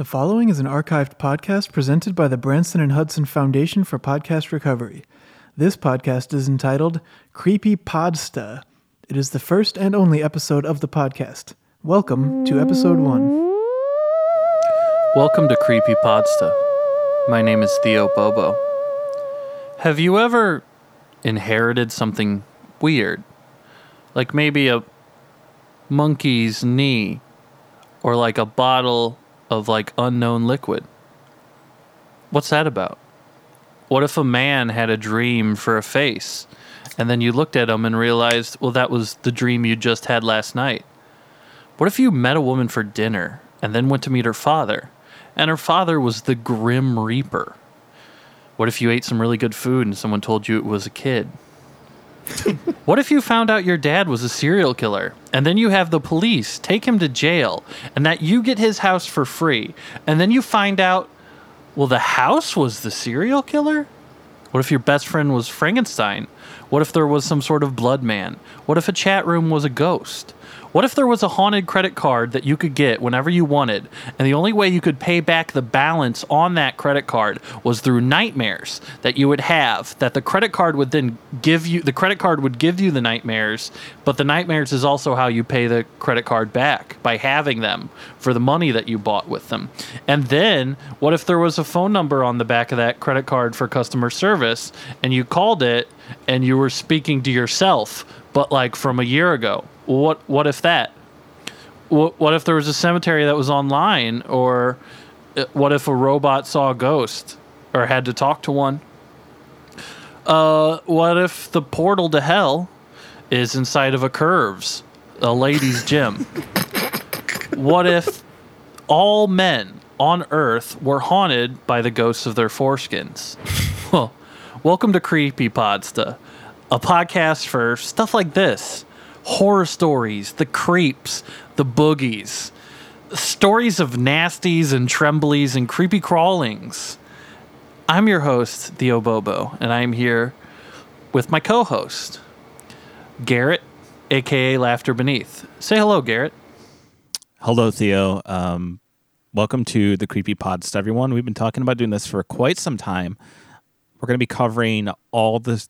The following is an archived podcast presented by the Branson and Hudson Foundation for Podcast Recovery. This podcast is entitled Creepy Podsta. It is the first and only episode of the podcast. Welcome to episode one. Welcome to Creepy Podsta. My name is Theo Bobo. Have you ever inherited something weird? Like maybe a monkey's knee or like a bottle of like unknown liquid? What's that about? What if a man had a dream for a face and then you looked at him and realized, well, that was the dream you just had last night? What if you met a woman for dinner and then went to meet her father and her father was the Grim Reaper? What if you ate some really good food and someone told you it was a kid? what if you found out your dad was a serial killer and then you have the police take him to jail and that you get his house for free and then you find out, well, the house was the serial killer? What if your best friend was Frankenstein? What if there was some sort of blood man? What if a chat room was a ghost? What if there was a haunted credit card that you could get whenever you wanted, and the only way you could pay back the balance on that credit card was through nightmares that you would have? That the credit card would then give you, the credit card would give you the nightmares, but the nightmares is also how you pay the credit card back by having them for the money that you bought with them. And then, what if there was a phone number on the back of that credit card for customer service, and you called it and you were speaking to yourself, but like from a year ago? What what if that? What what if there was a cemetery that was online, or uh, what if a robot saw a ghost or had to talk to one? Uh, what if the portal to hell is inside of a curves, a ladies' gym? what if all men on Earth were haunted by the ghosts of their foreskins? Well, welcome to Creepy Podsta, a podcast for stuff like this horror stories, the creeps, the boogies, stories of nasties and tremblies and creepy crawlings. I'm your host, Theo Bobo, and I'm here with my co host, Garrett, aka Laughter Beneath. Say hello, Garrett. Hello, Theo. Um, welcome to the Creepy Pods, everyone. We've been talking about doing this for quite some time. We're going to be covering all the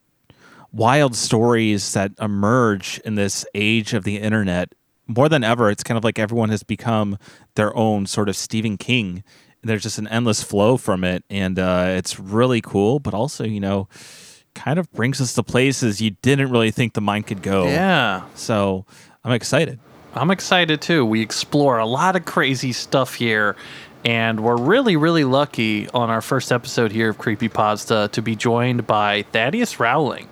wild stories that emerge in this age of the internet. More than ever, it's kind of like everyone has become their own sort of Stephen King. There's just an endless flow from it, and uh, it's really cool. But also, you know, kind of brings us to places you didn't really think the mind could go. Yeah. So I'm excited. I'm excited too. We explore a lot of crazy stuff here, and we're really, really lucky on our first episode here of Creepy Pasta to be joined by Thaddeus Rowling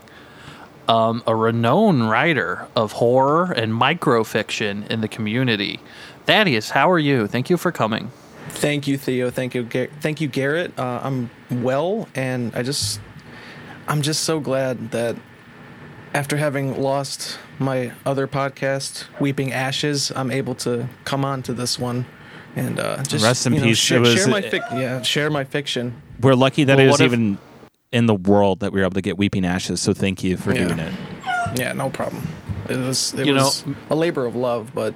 um, a renowned writer of horror and microfiction in the community. Thaddeus, how are you? Thank you for coming. Thank you, Theo. Thank you, Gar- thank you, Garrett. Uh, I'm well, and I just, I'm just so glad that after having lost my other podcast, Weeping Ashes, I'm able to come on to this one and uh, just rest in you know, peace. Share, share my fic- yeah, share my fiction. We're lucky that Well, it was what if- even in the world that we were able to get Weeping Ashes. So thank you for Yeah. doing it. Yeah, no problem. It was, it You know- a labor of love, but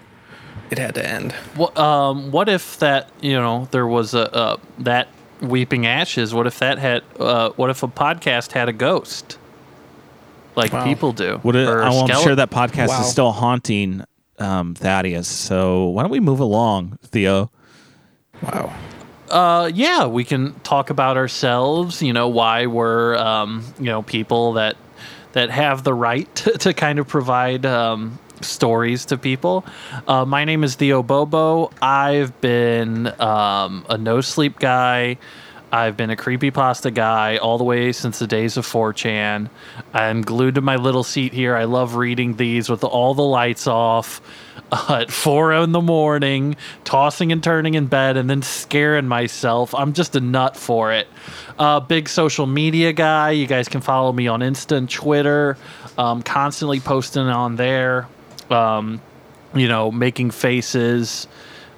it had to end. What, um, what if that you know there was a uh, that Weeping Ashes? What if that had? Uh, what if a podcast had a ghost? Like Wow. people do. Would it, Or a I'm sure that podcast Wow. is still haunting um, Thaddeus. So why don't we move along, Theo? Wow. Uh, yeah, we can talk about ourselves. You know why we're um, you know people that that have the right to, to kind of provide um, stories to people. Uh, my name is Theo Bobo. I've been um, a no sleep guy. I've been a creepypasta guy all the way since the days of 4chan. I'm glued to my little seat here. I love reading these with all the lights off at four in the morning, tossing and turning in bed, and then scaring myself. I'm just a nut for it. Uh, big social media guy. You guys can follow me on Insta and Twitter. Um, constantly posting on there. Um, you know, making faces.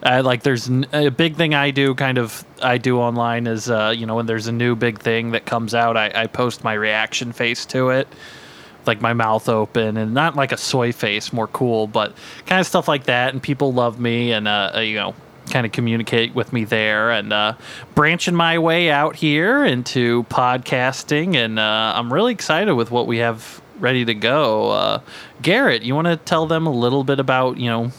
Like there's n- a big thing I do, kind of I do online is uh, you know when there's a new big thing that comes out, I, I post my reaction face to it, like my mouth open and not like a soy face, more cool, but kind of stuff like that. And people love me, and uh, uh, you know kind of communicate with me there and uh, branching my way out here into podcasting. And uh, I'm really excited with what we have ready to go. Uh, Garrett, you want to tell them a little bit about, you know,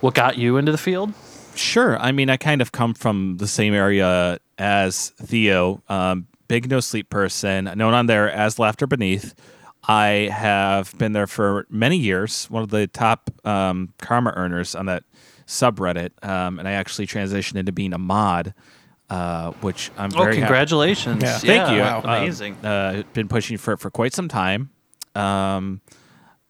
what got you into the field? Sure. I mean, I kind of come from the same area as Theo. Um, big no sleep person, known on there as Laughter Beneath. I have been there for many years, one of the top um, karma earners on that subreddit, um, and I actually transitioned into being a mod, uh, which I'm Oh, very happy- congratulations. Yeah. Thank you. Wow. Uh, Amazing. Uh, been pushing for it for quite some time, um,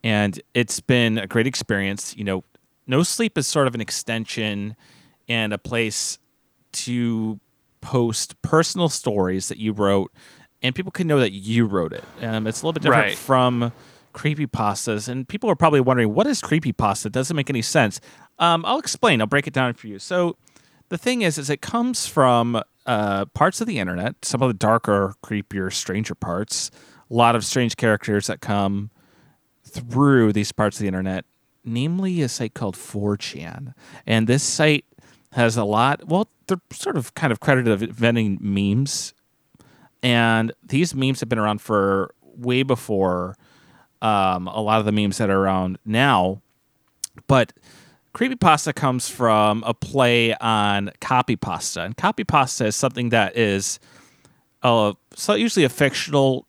and it's been a great experience. You know, No Sleep is sort of an extension and a place to post personal stories that you wrote, and people can know that you wrote it. Um, it's a little bit different Right. from creepypastas, and people are probably wondering what is creepypasta. It doesn't make any sense. Um, I'll explain. I'll break it down for you. So, the thing is, is it comes from uh, parts of the internet, some of the darker, creepier, stranger parts. A lot of strange characters that come through these parts of the internet, namely a site called 4chan. And this site has a lot, well, they're sort of kind of credited of inventing memes. And these memes have been around for way before um, a lot of the memes that are around now. But creepypasta comes from a play on copypasta. And copypasta is something that is uh, so usually a fictional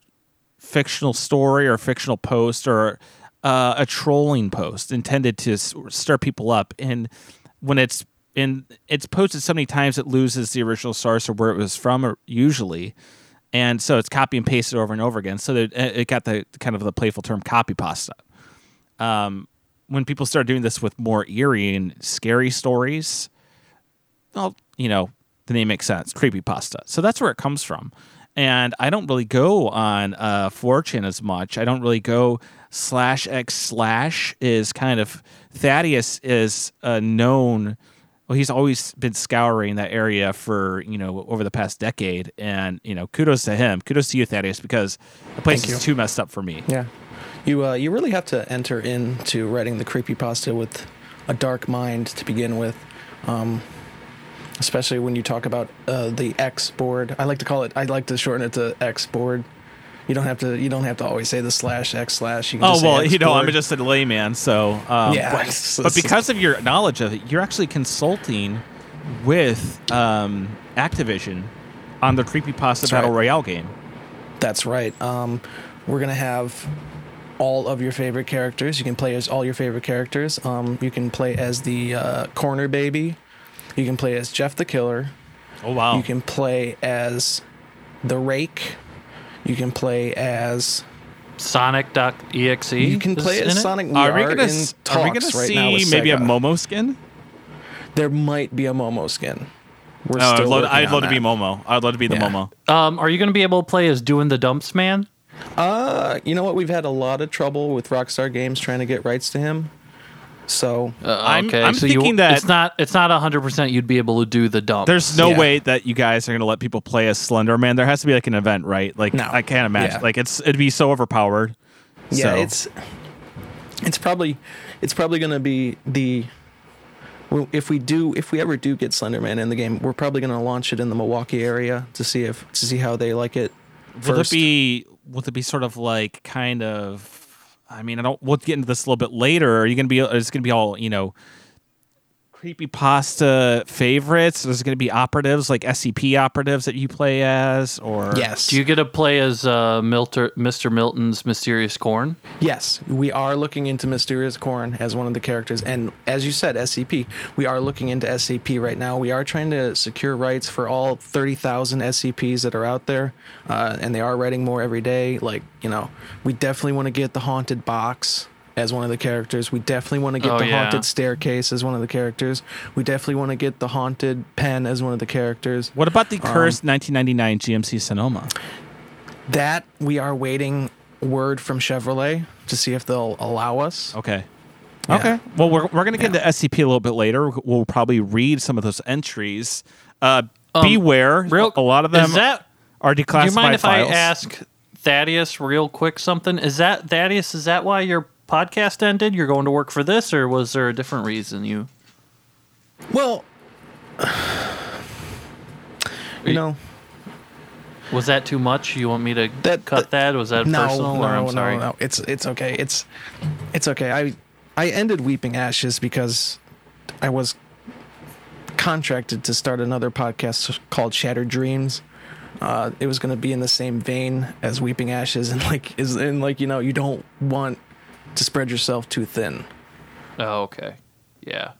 fictional story or fictional post or uh, a trolling post intended to stir people up. And when it's in, it's posted so many times it loses the original source or where it was from, usually. And so it's copy and pasted over and over again. So it got the kind of the playful term copy pasta. Um, when people start doing this with more eerie and scary stories, well, you know, the name makes sense. Creepy pasta. So that's where it comes from. And I don't really go on uh, 4chan as much. I don't really go slash x slash is kind of Thaddeus is uh, known. Well, he's always been scouring that area for you know over the past decade, and you know kudos to him. Kudos to you, Thaddeus, because the place Thank is you. too messed up for me. Yeah. You uh, you really have to enter into writing the creepy pasta with a dark mind to begin with. Um, especially when you talk about uh, the X board. I like to call it I like to shorten it to X board. You don't have to you don't have to always say the slash X slash. You can Oh well, you know, I'm just a layman, so um, Yeah. But, but because of your knowledge of it, you're actually consulting with um, Activision on the creepypasta battle right. royale game. That's right. Um, we're gonna have all of your favorite characters. You can play as all your favorite characters. Um, you can play as the uh, corner baby. You can play as Jeff the Killer. Oh wow! You can play as the Rake. You can play as Sonic.exe. you can play in as it? Sonic. We are we are gonna in s- talks are we gonna right see now with maybe a Momo skin? There might be a Momo skin. We're Oh, I'd love, I'd love to be. Momo. I'd love to be the Yeah. Momo. Um, are you going to be able to play as doing the dumps man? Uh, you know what? We've had a lot of trouble with Rockstar Games trying to get rights to him. So Uh, I'm- okay, I'm so thinking you, that- it's not it's not hundred percent. You'd be able to do the dump. There's no Yeah. way that you guys are gonna let people play as Slender Man. There has to be like an event, right? Like No. I can't imagine. Yeah. Like it's it'd be so overpowered. yeah, So- it's it's probably it's probably gonna be the well, if we do if we ever do get Slenderman in the game, we're probably gonna launch it in the Milwaukee area to see if to see how they like it. Will First. it be will it be sort of like kind of I mean, I don't we'll get into this a little bit later. Are you gonna be it's gonna be all, you know, creepy pasta favorites? Is it gonna be operatives like SCP operatives that you play as or Yes. do you get to play as uh, Milter, Mr. Milton's mysterious corn? Yes, we are looking into Mysterious Corn as one of the characters, and as you said, SCP. We are looking into SCP right now. We are trying to secure rights for all thirty thousand SCPs that are out there, uh, and they are writing more every day. Like you know, we definitely want to get the haunted box as one of the characters. We definitely want to get Oh, the yeah. haunted staircase as one of the characters. We definitely want to get the haunted pen as one of the characters. What about the Um, cursed 1999 GMC Sonoma? That we are waiting word from Chevrolet to see if they'll allow us. Okay. Yeah. Okay. Well, we're, we're going to get Yeah. into SCP a little bit later. We'll probably read some of those entries. Uh, Um, beware. Real, a lot of them is that. are Do you mind if files. I ask Thaddeus real quick something? Is that Thaddeus? Is that why your podcast ended? You're going to work for this, or was there a different reason? You Well, You know, Was that too much? You want me to That- cut that? Was that no, personal? no, or I'm no, sorry. no. It's it's okay. It's it's okay. I I ended Weeping Ashes because I was contracted to start another podcast called Shattered Dreams. Uh, it was going to be in the same vein as Weeping Ashes, and like is and like you know you don't want to spread yourself too thin. Oh, okay. Yeah.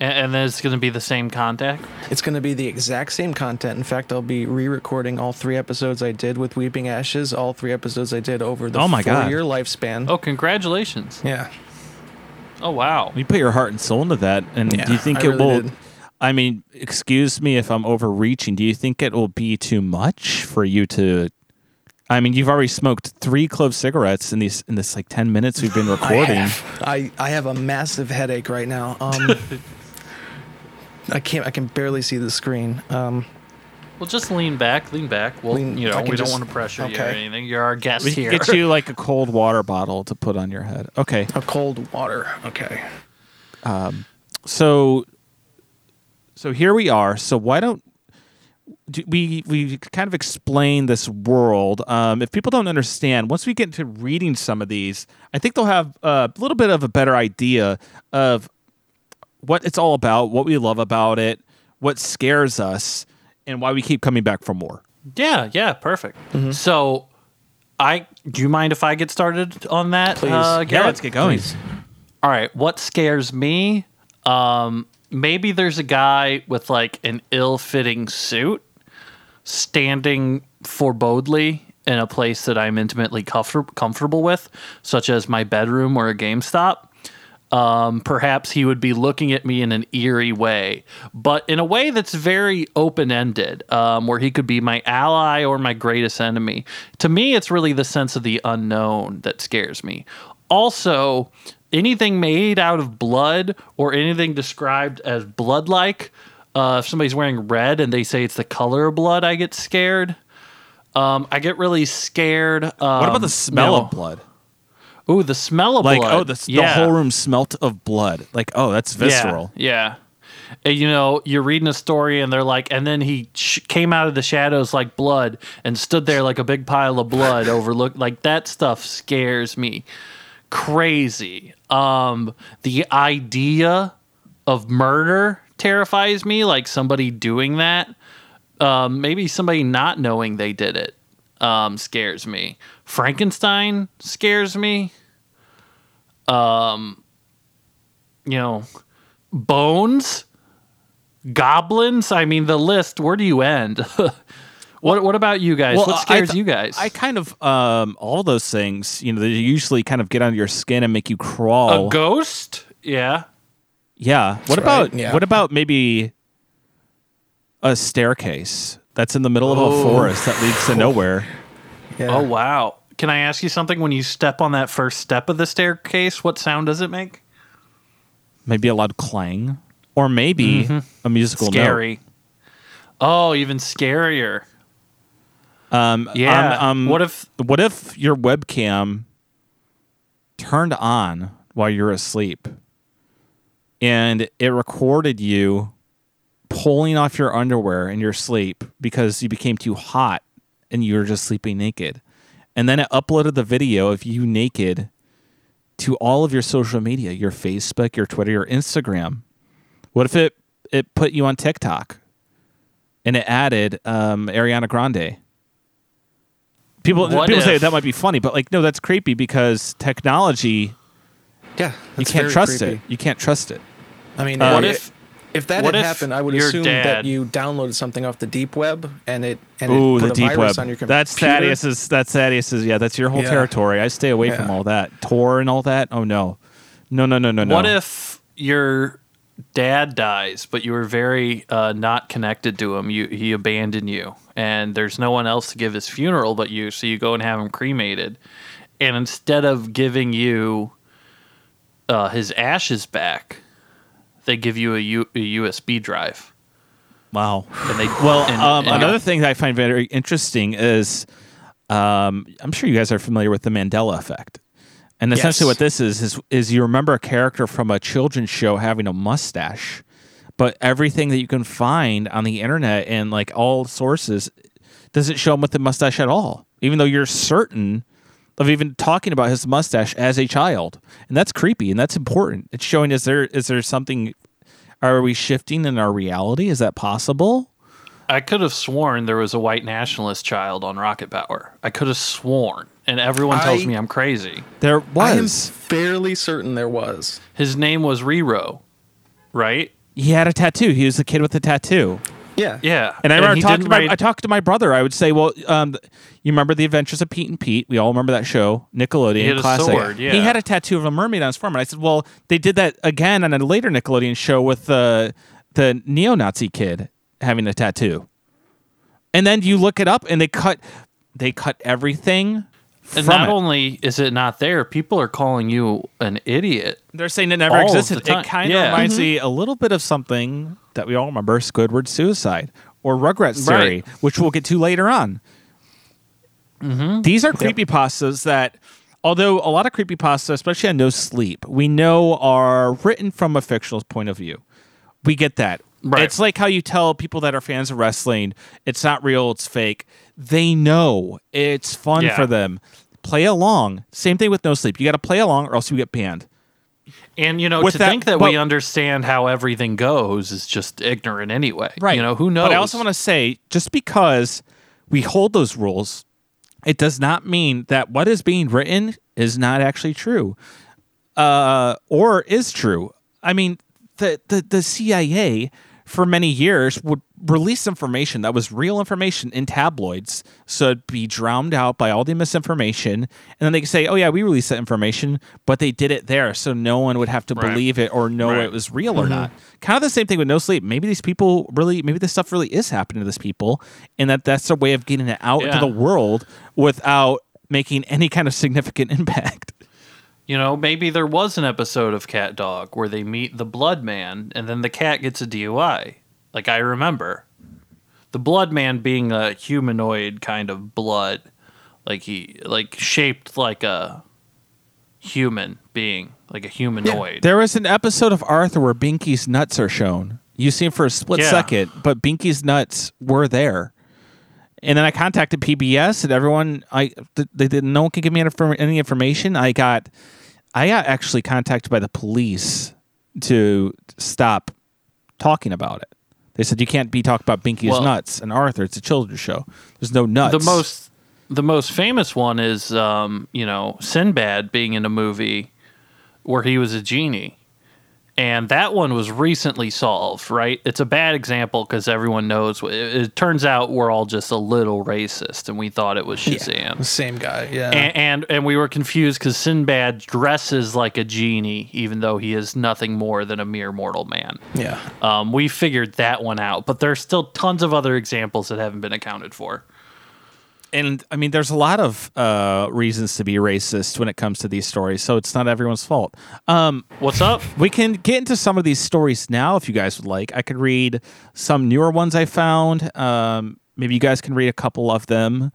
And, and then it's going to be the same contact? It's going to be the exact same content. In fact, I'll be re-recording all three episodes I did with Weeping Ashes, all three episodes I did over the Oh my God. four-year lifespan. Oh, congratulations. Yeah. Oh, wow. You put your heart and soul into that, and Yeah, do you think I it really will? did. I mean, excuse me if I'm overreaching. Do you think it will be too much for you to? I mean, you've already smoked three clove cigarettes in these in this like ten minutes we've been recording. I recording. have, I, I have a massive headache right now. Um, I can't. I can barely see the screen. Um, Well, just lean back, lean back. Well, Lean- you know, we can don't want to pressure you or anything. You're our guest We can here. get you like a cold water bottle to put on your head. Okay, a cold water. Okay. Um, so so here we are. So why don't do we we kind of explain this world? Um, if people don't understand, once we get into reading some of these, I think they'll have a little bit of a better idea of what it's all about, what we love about it, what scares us, and why we keep coming back for more. Yeah, yeah, perfect. Mm-hmm. So, I do you mind if I get started on that? Please. Uh, Yeah, let's get going. Please. All right, what scares me? Um, maybe there's a guy with like an ill-fitting suit standing forebodingly in a place that I'm intimately comfort- comfortable with, such as my bedroom or a GameStop. Um, perhaps he would be looking at me in an eerie way, but in a way that's very open ended, um, where he could be my ally or my greatest enemy. To me, it's really the sense of the unknown that scares me. Also, anything made out of blood or anything described as blood like, uh, if somebody's wearing red and they say it's the color of blood, I get scared. Um, I get really scared. Um, What about the smell you know- of blood? Ooh, the smell of Like, blood. oh, the, yeah. the whole room smelt of blood. Like, oh, that's visceral. Yeah. yeah. And, you know, you're reading a story and they're like, and then he sh- came out of the shadows like blood and stood there like a big pile of blood overlooked. Like that stuff scares me crazy. Um, the idea of murder terrifies me, like somebody doing that. Um, maybe somebody not knowing they did it um, scares me. Frankenstein scares me. Um, you know, bones, goblins. I mean, the list. Where do you end? what What about you guys? Well, what scares th- you guys? I kind of um all those things, you know, they usually kind of get under your skin and make you crawl. a ghost. Yeah. Yeah. What That's about right, yeah. what about maybe a staircase that's in the middle of a Oh. forest that leads to nowhere? Yeah. Oh wow. Can I ask you something? When you step on that first step of the staircase, what sound does it make? Maybe a loud clang, or maybe a musical note. Mm-hmm. Scary. Oh, even scarier. Um, Yeah. um, um, what if? what if your webcam turned on while you're asleep and it recorded you pulling off your underwear in your sleep because you became too hot and you were just sleeping naked and then it uploaded the video of you naked to all of your social media your facebook your twitter your instagram what if it it put you on tiktok and it added um, ariana grande people What people say that might be funny, but like no, that's creepy because technology Yeah. you can't trust creepy. it. You can't trust it. I mean, What uh, if- if that had if happened, I would assume dad- that you downloaded something off the deep web and it and Ooh, it put the a deep virus web. on your computer. That's Thaddeus's. That's Thaddeus's. Yeah, that's your whole Yeah. territory. I stay away from all that Tor and all that. Oh no, no, no, no, no, no. What if your dad dies, but you were very uh, not connected to him? You he abandoned you, and there's no one else to give his funeral but you. So you go and have him cremated, and instead of giving you uh, his ashes back, they give you a, U- a USB drive, Wow. and they Well, and- um, and another thing that I find very interesting is um, I'm sure you guys are familiar with the Mandela effect. And essentially, Yes. what this is, is is you remember a character from a children's show having a mustache, but everything that you can find on the internet and like all sources doesn't show him with the mustache at all, even though you're certain of even talking about his mustache as a child, and that's creepy and that's important. It's showing is there is there something? Are we shifting in our reality? Is that possible? I could have sworn there was a white nationalist child on Rocket Power. I could have sworn, and everyone tells I- me I'm crazy. There was. I am fairly certain there was. His name was Rero, right? He had a tattoo. He was a kid with a tattoo. Yeah. Yeah, And I remember he talking to my, write- I talked to my brother. I would say, well, um, you remember the Adventures of Pete and Pete? We all remember that show, Nickelodeon He had a classic. sword, yeah. He had a tattoo of a mermaid on his forearm. And I said, well, they did that again on a later Nickelodeon show with the the neo-Nazi kid having a tattoo. And then you look it up, and they cut they cut everything. And not it. only is it not there, people are calling you an idiot. They're saying it never all existed. It kind of Yeah. reminds mm-hmm. me a little bit of something that we all remember: Squidward's suicide or Rugrats theory, Right. which we'll get to later on. Mm-hmm. These are creepypastas that, although a lot of creepypasta, especially on No Sleep, we know are written from a fictional point of view. We get that. Right. It's like how you tell people that are fans of wrestling, it's not real, it's fake. They know it's fun Yeah. for them. Play along. Same thing with No Sleep. You got to play along, or else you get banned. And you know, With to that- think that but- we understand how everything goes is just ignorant anyway. Right. You know, who knows? But I also want to say, just because we hold those rules, it does not mean that what is being written is not actually true, uh, or is true. I mean, the the the CIA for many years would release information that was real information in tabloids, so it'd be drowned out by all the misinformation, and then they could say, "Oh yeah, we released that information," but they did it there, so no one would have to Right. believe it or know Right. it was real or mm-hmm. not. Kind of the same thing with no sleep. Maybe these people really, maybe this stuff really is happening to these people, and that that's a way of getting it out into the world without making any kind of significant impact. You know, maybe there was an episode of Cat Dog where they meet the Blood Man and then the cat gets a DUI. Like I remember. The Blood Man being a humanoid kind of blood. Like he like shaped like a human being, like a humanoid. There was an episode of Arthur where Binky's nuts are shown. You see him for a split Yeah. second, but Binky's nuts were there. And then I contacted PBS, and everyone, I they didn't. No one could give me any information. I got, I got actually contacted by the police to stop talking about it. They said you can't be talking about Binky's Well- nuts and Arthur. It's a children's show. There's no nuts. the most the most famous one is um, you know, Sinbad being in a movie where he was a genie. And that one was recently solved, right? It's a bad example because everyone knows. It, it turns out we're all just a little racist, and we thought it was Shazam. Same guy. Yeah. And, and and we were confused because Sinbad dresses like a genie, even though he is nothing more than a mere mortal man. yeah. Um, we figured that one out, but there's still tons of other examples that haven't been accounted for. And I mean, there's a lot of uh, reasons to be racist when it comes to these stories, so it's not everyone's fault. Um, What's up? we can get into some of these stories now if you guys would like. I could read some newer ones I found. Um, maybe you guys can read a couple of them.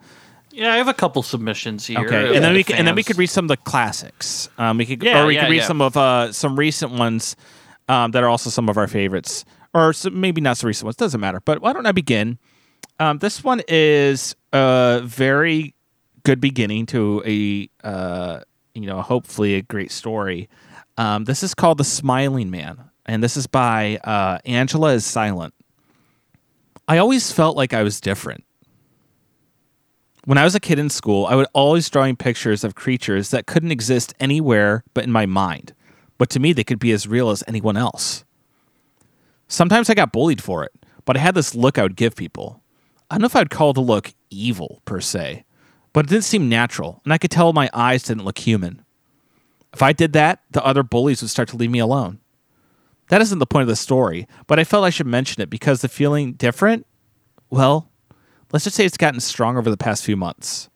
Yeah, I have a couple submissions here. Okay, and then the we can, and then we could read some of the classics. Um, we could Yeah, or we yeah, could read yeah. some of uh, some recent ones um, that are also some of our favorites, or some, maybe not so recent ones. Doesn't matter. But why don't I begin? Um, this one is a very good beginning to a uh, you know hopefully a great story. Um, this is called the Smiling Man, and this is by uh, Angela is Silent. I always felt like I was different. When I was a kid in school, I would always drawing pictures of creatures that couldn't exist anywhere but in my mind. But to me, they could be as real as anyone else. Sometimes I got bullied for it, but I had this look I would give people. I don't know if I'd call the look evil per se, but it didn't seem natural, and I could tell my eyes didn't look human. If I did that, the other bullies would start to leave me alone. That isn't the point of the story, but I felt I should mention it because the feeling different, well, let's just say it's gotten strong over the past few months.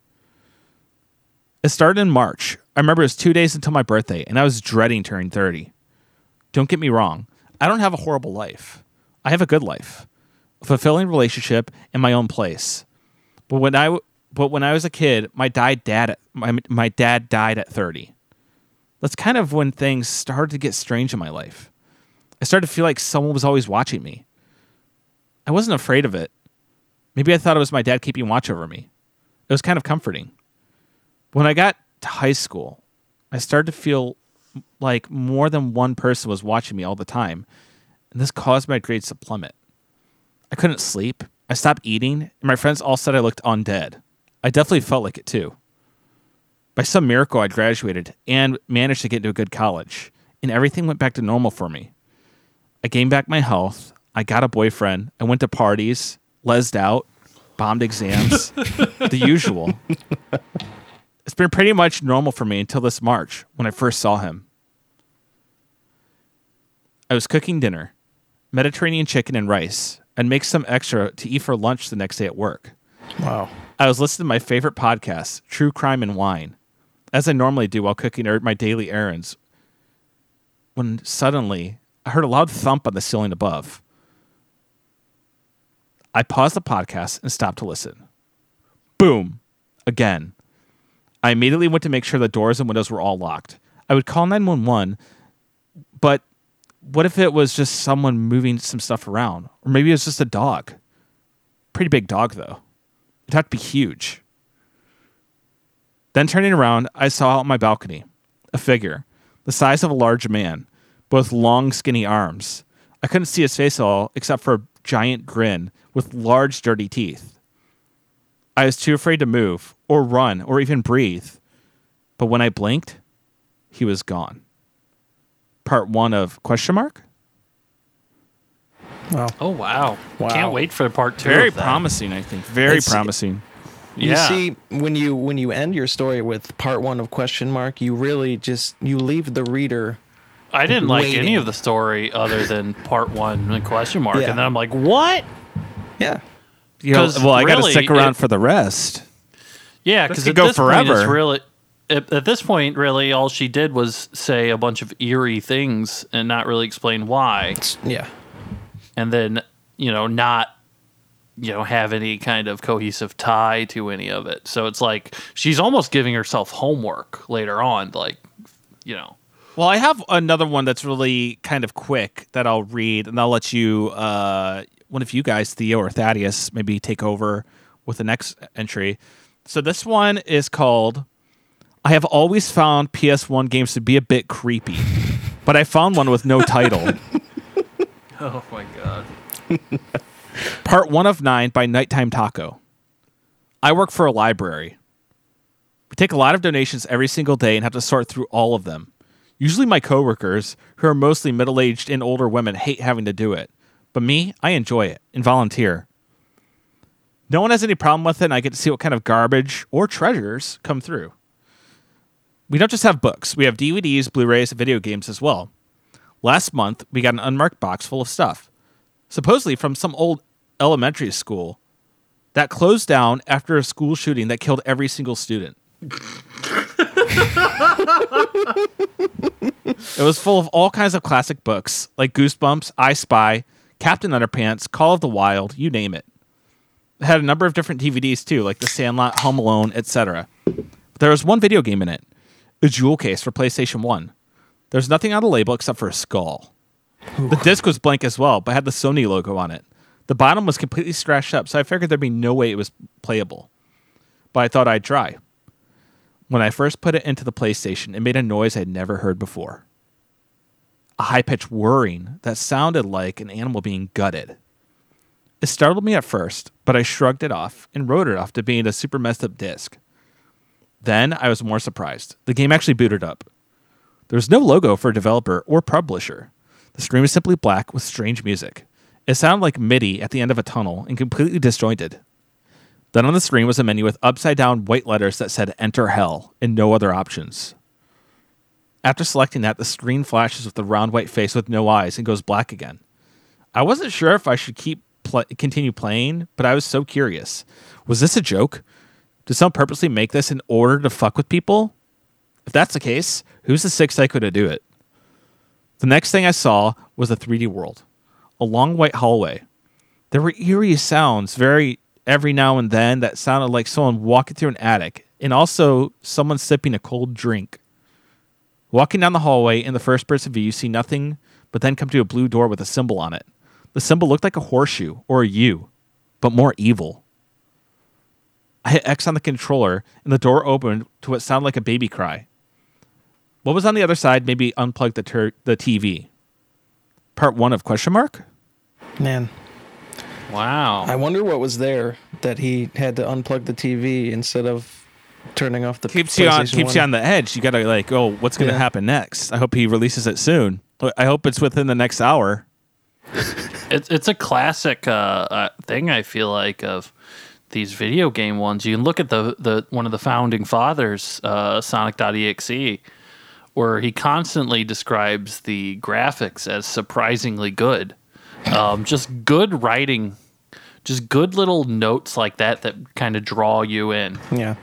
It started in March. I remember it was two days until my birthday, and I was dreading turning 30. Don't get me wrong, I don't have a horrible life. I have a good life, fulfilling relationship, in my own place. But when I but when I was a kid, my dad dad my, my dad died at 30. That's kind of when things started to get strange in my life. I started to feel like someone was always watching me. I wasn't afraid of it. Maybe I thought it was my dad keeping watch over me. It was kind of comforting. When I got to high school, I started to feel like more than one person was watching me all the time, and this caused my grades to plummet. I couldn't sleep. I stopped eating, and my friends all said I looked undead. I definitely felt like it too. By some miracle, I graduated and managed to get into a good college, and everything went back to normal for me. I gained back my health. I got a boyfriend. I went to parties, lesed out, bombed exams, the usual. It's been pretty much normal for me until this March when I first saw him. I was cooking dinner, Mediterranean chicken and rice, and make some extra to eat for lunch the next day at work. Wow. I was listening to my favorite podcast, True Crime and Wine, as I normally do while cooking or my daily errands, when suddenly I heard a loud thump on the ceiling above. I paused the podcast and stopped to listen. Boom! Again. I immediately went to make sure the doors and windows were all locked. I would call 911, but what if it was just someone moving some stuff around? Or maybe it was just a dog. Pretty big dog, though. It'd have to be huge. Then turning around, I saw out on my balcony a figure, the size of a large man, both long, skinny arms. I couldn't see his face at all except for a giant grin with large, dirty teeth. I was too afraid to move or run or even breathe. But when I blinked, he was gone. Part one of question mark? Wow. Oh wow! Wow. Can't wait for part two. Very promising, I think. Very It's- promising. You Yeah. see, when you when you end your story with part one of question mark, you really just you leave the reader. I didn't like any of the story other than part one and question mark, Yeah. and then I'm like, what? Yeah. You know, 'Cause well, I got to stick around it- for the rest. Yeah, because it at go this point, it's forever. really at, at this point, really, all she did was say a bunch of eerie things and not really explain why, It's- Yeah. and then you know not you know have any kind of cohesive tie to any of it. So it's like she's almost giving herself homework later on, like you know. Well, I have another one that's really kind of quick that I'll read, and I'll let you, uh, one of you guys, Theo or Thaddeus, maybe take over with the next entry. So this one is called I have always found PS1 games to be a bit creepy, but I found one with no title. Oh my god. Part one of nine by Nighttime Taco. I work for a library. We take a lot of donations every single day and have to sort through all of them. Usually, my coworkers, who are mostly middle aged and older women, hate having to do it. But me, I enjoy it and volunteer. No one has any problem with it, and I get to see what kind of garbage or treasures come through. We don't just have books, we have DVDs, Blu rays, and video games as well. Last month, we got an unmarked box full of stuff supposedly from some old elementary school that closed down after a school shooting that killed every single student. it was full of all kinds of classic books like Goosebumps, I Spy, Captain Underpants, Call of the Wild, you name it. It had a number of different DVDs too, like The Sandlot, Home Alone, etc. There was one video game in it, a jewel case for PlayStation 1. There's nothing on the label except for a skull. The disc was blank as well, but had the Sony logo on it. The bottom was completely scratched up, so I figured there'd be no way it was playable. But I thought I'd try. When I first put it into the PlayStation, it made a noise I'd never heard before. A high pitched whirring that sounded like an animal being gutted. It startled me at first, but I shrugged it off and wrote it off to being a super messed up disc. Then I was more surprised. The game actually booted up. There was no logo for a developer or publisher. The screen was simply black with strange music. It sounded like MIDI at the end of a tunnel and completely disjointed. Then on the screen was a menu with upside down white letters that said Enter Hell and no other options. After selecting that, the screen flashes with the round white face with no eyes and goes black again. I wasn't sure if I should keep pl- continue playing, but I was so curious. Was this a joke? Did someone purposely make this in order to fuck with people? If that's the case, who's the sick psycho to do it? The next thing I saw was a 3D world, a long white hallway. There were eerie sounds very every now and then that sounded like someone walking through an attic, and also someone sipping a cold drink. Walking down the hallway in the first person view, you see nothing but then come to a blue door with a symbol on it. The symbol looked like a horseshoe or a U, but more evil. I hit X on the controller, and the door opened to what sounded like a baby cry. What was on the other side made me unplug the, ter- the TV. Part one of question mark? Man, Wow. I wonder what was there that he had to unplug the TV instead of turning off the keeps you on PlayStation keeps you on the edge. You gotta like, oh, what's gonna Yeah. happen next? I hope he releases it soon. I hope it's within the next hour. It's it's a classic uh, uh, thing. I feel like of these video game ones. You can look at the the one of the founding fathers, uh, Sonic.exe, where he constantly describes the graphics as surprisingly good. Um, just good writing, just good little notes like that that kind of draw you in. Yeah.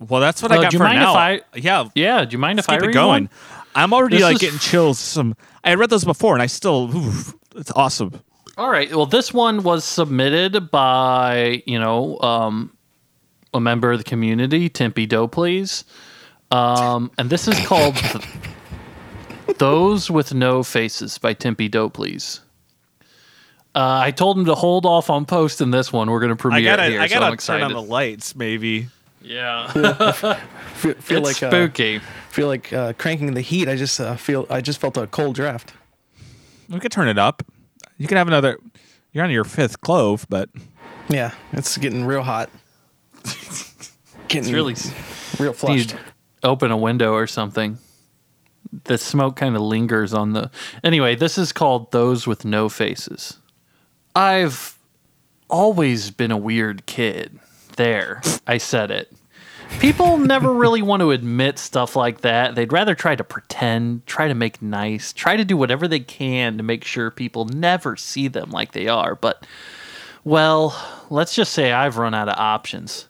Well, that's what Uh, I got do you for mind now. if I- yeah, Yeah, do you mind let's if I keep it going. one? I'm already This like is- getting chills. Some I read those before, and I still, oof, it's awesome. All right. Well, this one was submitted by you know um, a member of the community, Timpy Doe, please. Um, and this is called "Those with No Faces" by Timpy Doe, please. Uh, I told him to hold off on posting this one. We're going to premiere it here, so I'm excited. Turn on the lights, maybe. yeah, Feel, feel it's like uh, spooky. feel like uh, cranking the heat. I just uh, feel I just felt a cold draft. We could turn it up. You can have another. You're on your fifth clove, but Yeah, it's getting real hot. getting It's really real flushed. open a window or something. The smoke kind of lingers on the. Anyway, this is called Those with No Faces. I've always been a weird kid. There, I said it. People never really want to admit stuff like that. They'd rather try to pretend, try to make nice, try to do whatever they can to make sure people never see them like they are. But, well, let's just say I've run out of options.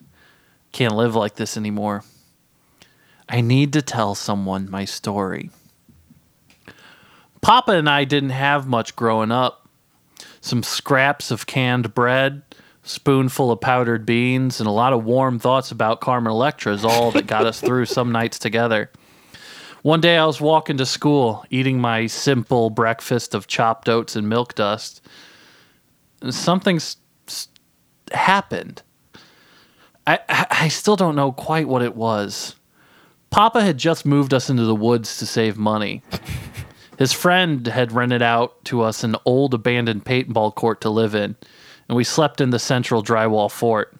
Can't live like this anymore. I need to tell someone my story. Papa and I didn't have much growing up. Some scraps of canned bread, spoonful of powdered beans, and a lot of warm thoughts about Carmen Electra is all that got us through some nights together. One day I was walking to school, eating my simple breakfast of chopped oats and milk dust. and Something s- s- happened. I, I I still don't know quite what it was. Papa had just moved us into the woods to save money. His friend had rented out to us an old abandoned paintball court to live in, and we slept in the central drywall fort.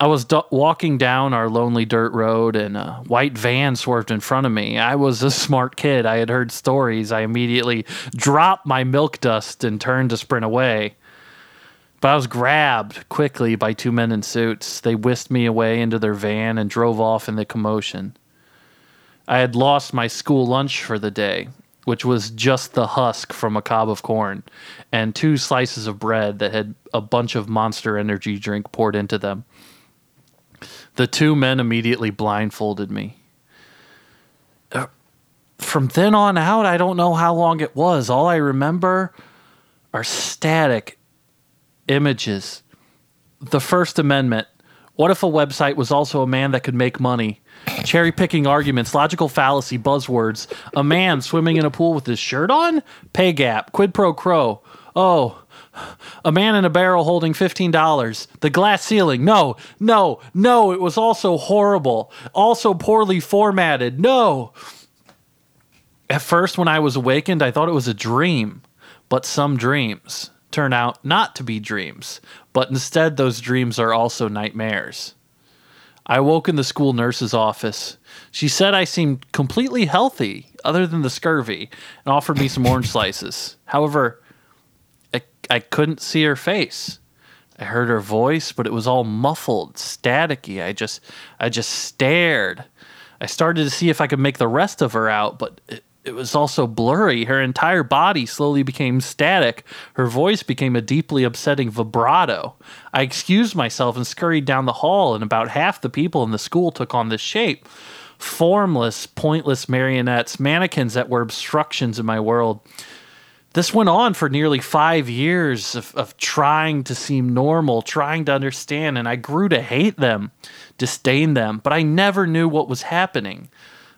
I was d- walking down our lonely dirt road, and a white van swerved in front of me. I was a smart kid. I had heard stories. I immediately dropped my milk dust and turned to sprint away. But I was grabbed quickly by two men in suits. They whisked me away into their van and drove off in the commotion. I had lost my school lunch for the day, which was just the husk from a cob of corn and two slices of bread that had a bunch of monster energy drink poured into them. The two men immediately blindfolded me. Uh, From then on out, I don't know how long it was. All I remember are static images. The First Amendment. What if a website was also a man that could make money? Cherry picking arguments, logical fallacy, buzzwords. A man swimming in a pool with his shirt on? Pay gap, quid pro quo. Oh, a man in a barrel holding $15. The glass ceiling. No, no, no. It was also horrible. Also poorly formatted. No. At first, when I was awakened, I thought it was a dream. But some dreams turn out not to be dreams, but instead, those dreams are also nightmares. I woke in the school nurse's office. She said I seemed completely healthy, other than the scurvy, and offered me some orange slices. However, I, I couldn't see her face. I heard her voice, but it was all muffled, staticky. I just I just stared. I started to see if I could make the rest of her out, but it, it was also blurry. Her entire body slowly became static. Her voice became a deeply upsetting vibrato. I excused myself and scurried down the hall, and about half the people in the school took on this shape. Formless, pointless marionettes, mannequins that were obstructions in my world. This went on for nearly five years of, of trying to seem normal, trying to understand, and I grew to hate them, disdain them, but I never knew what was happening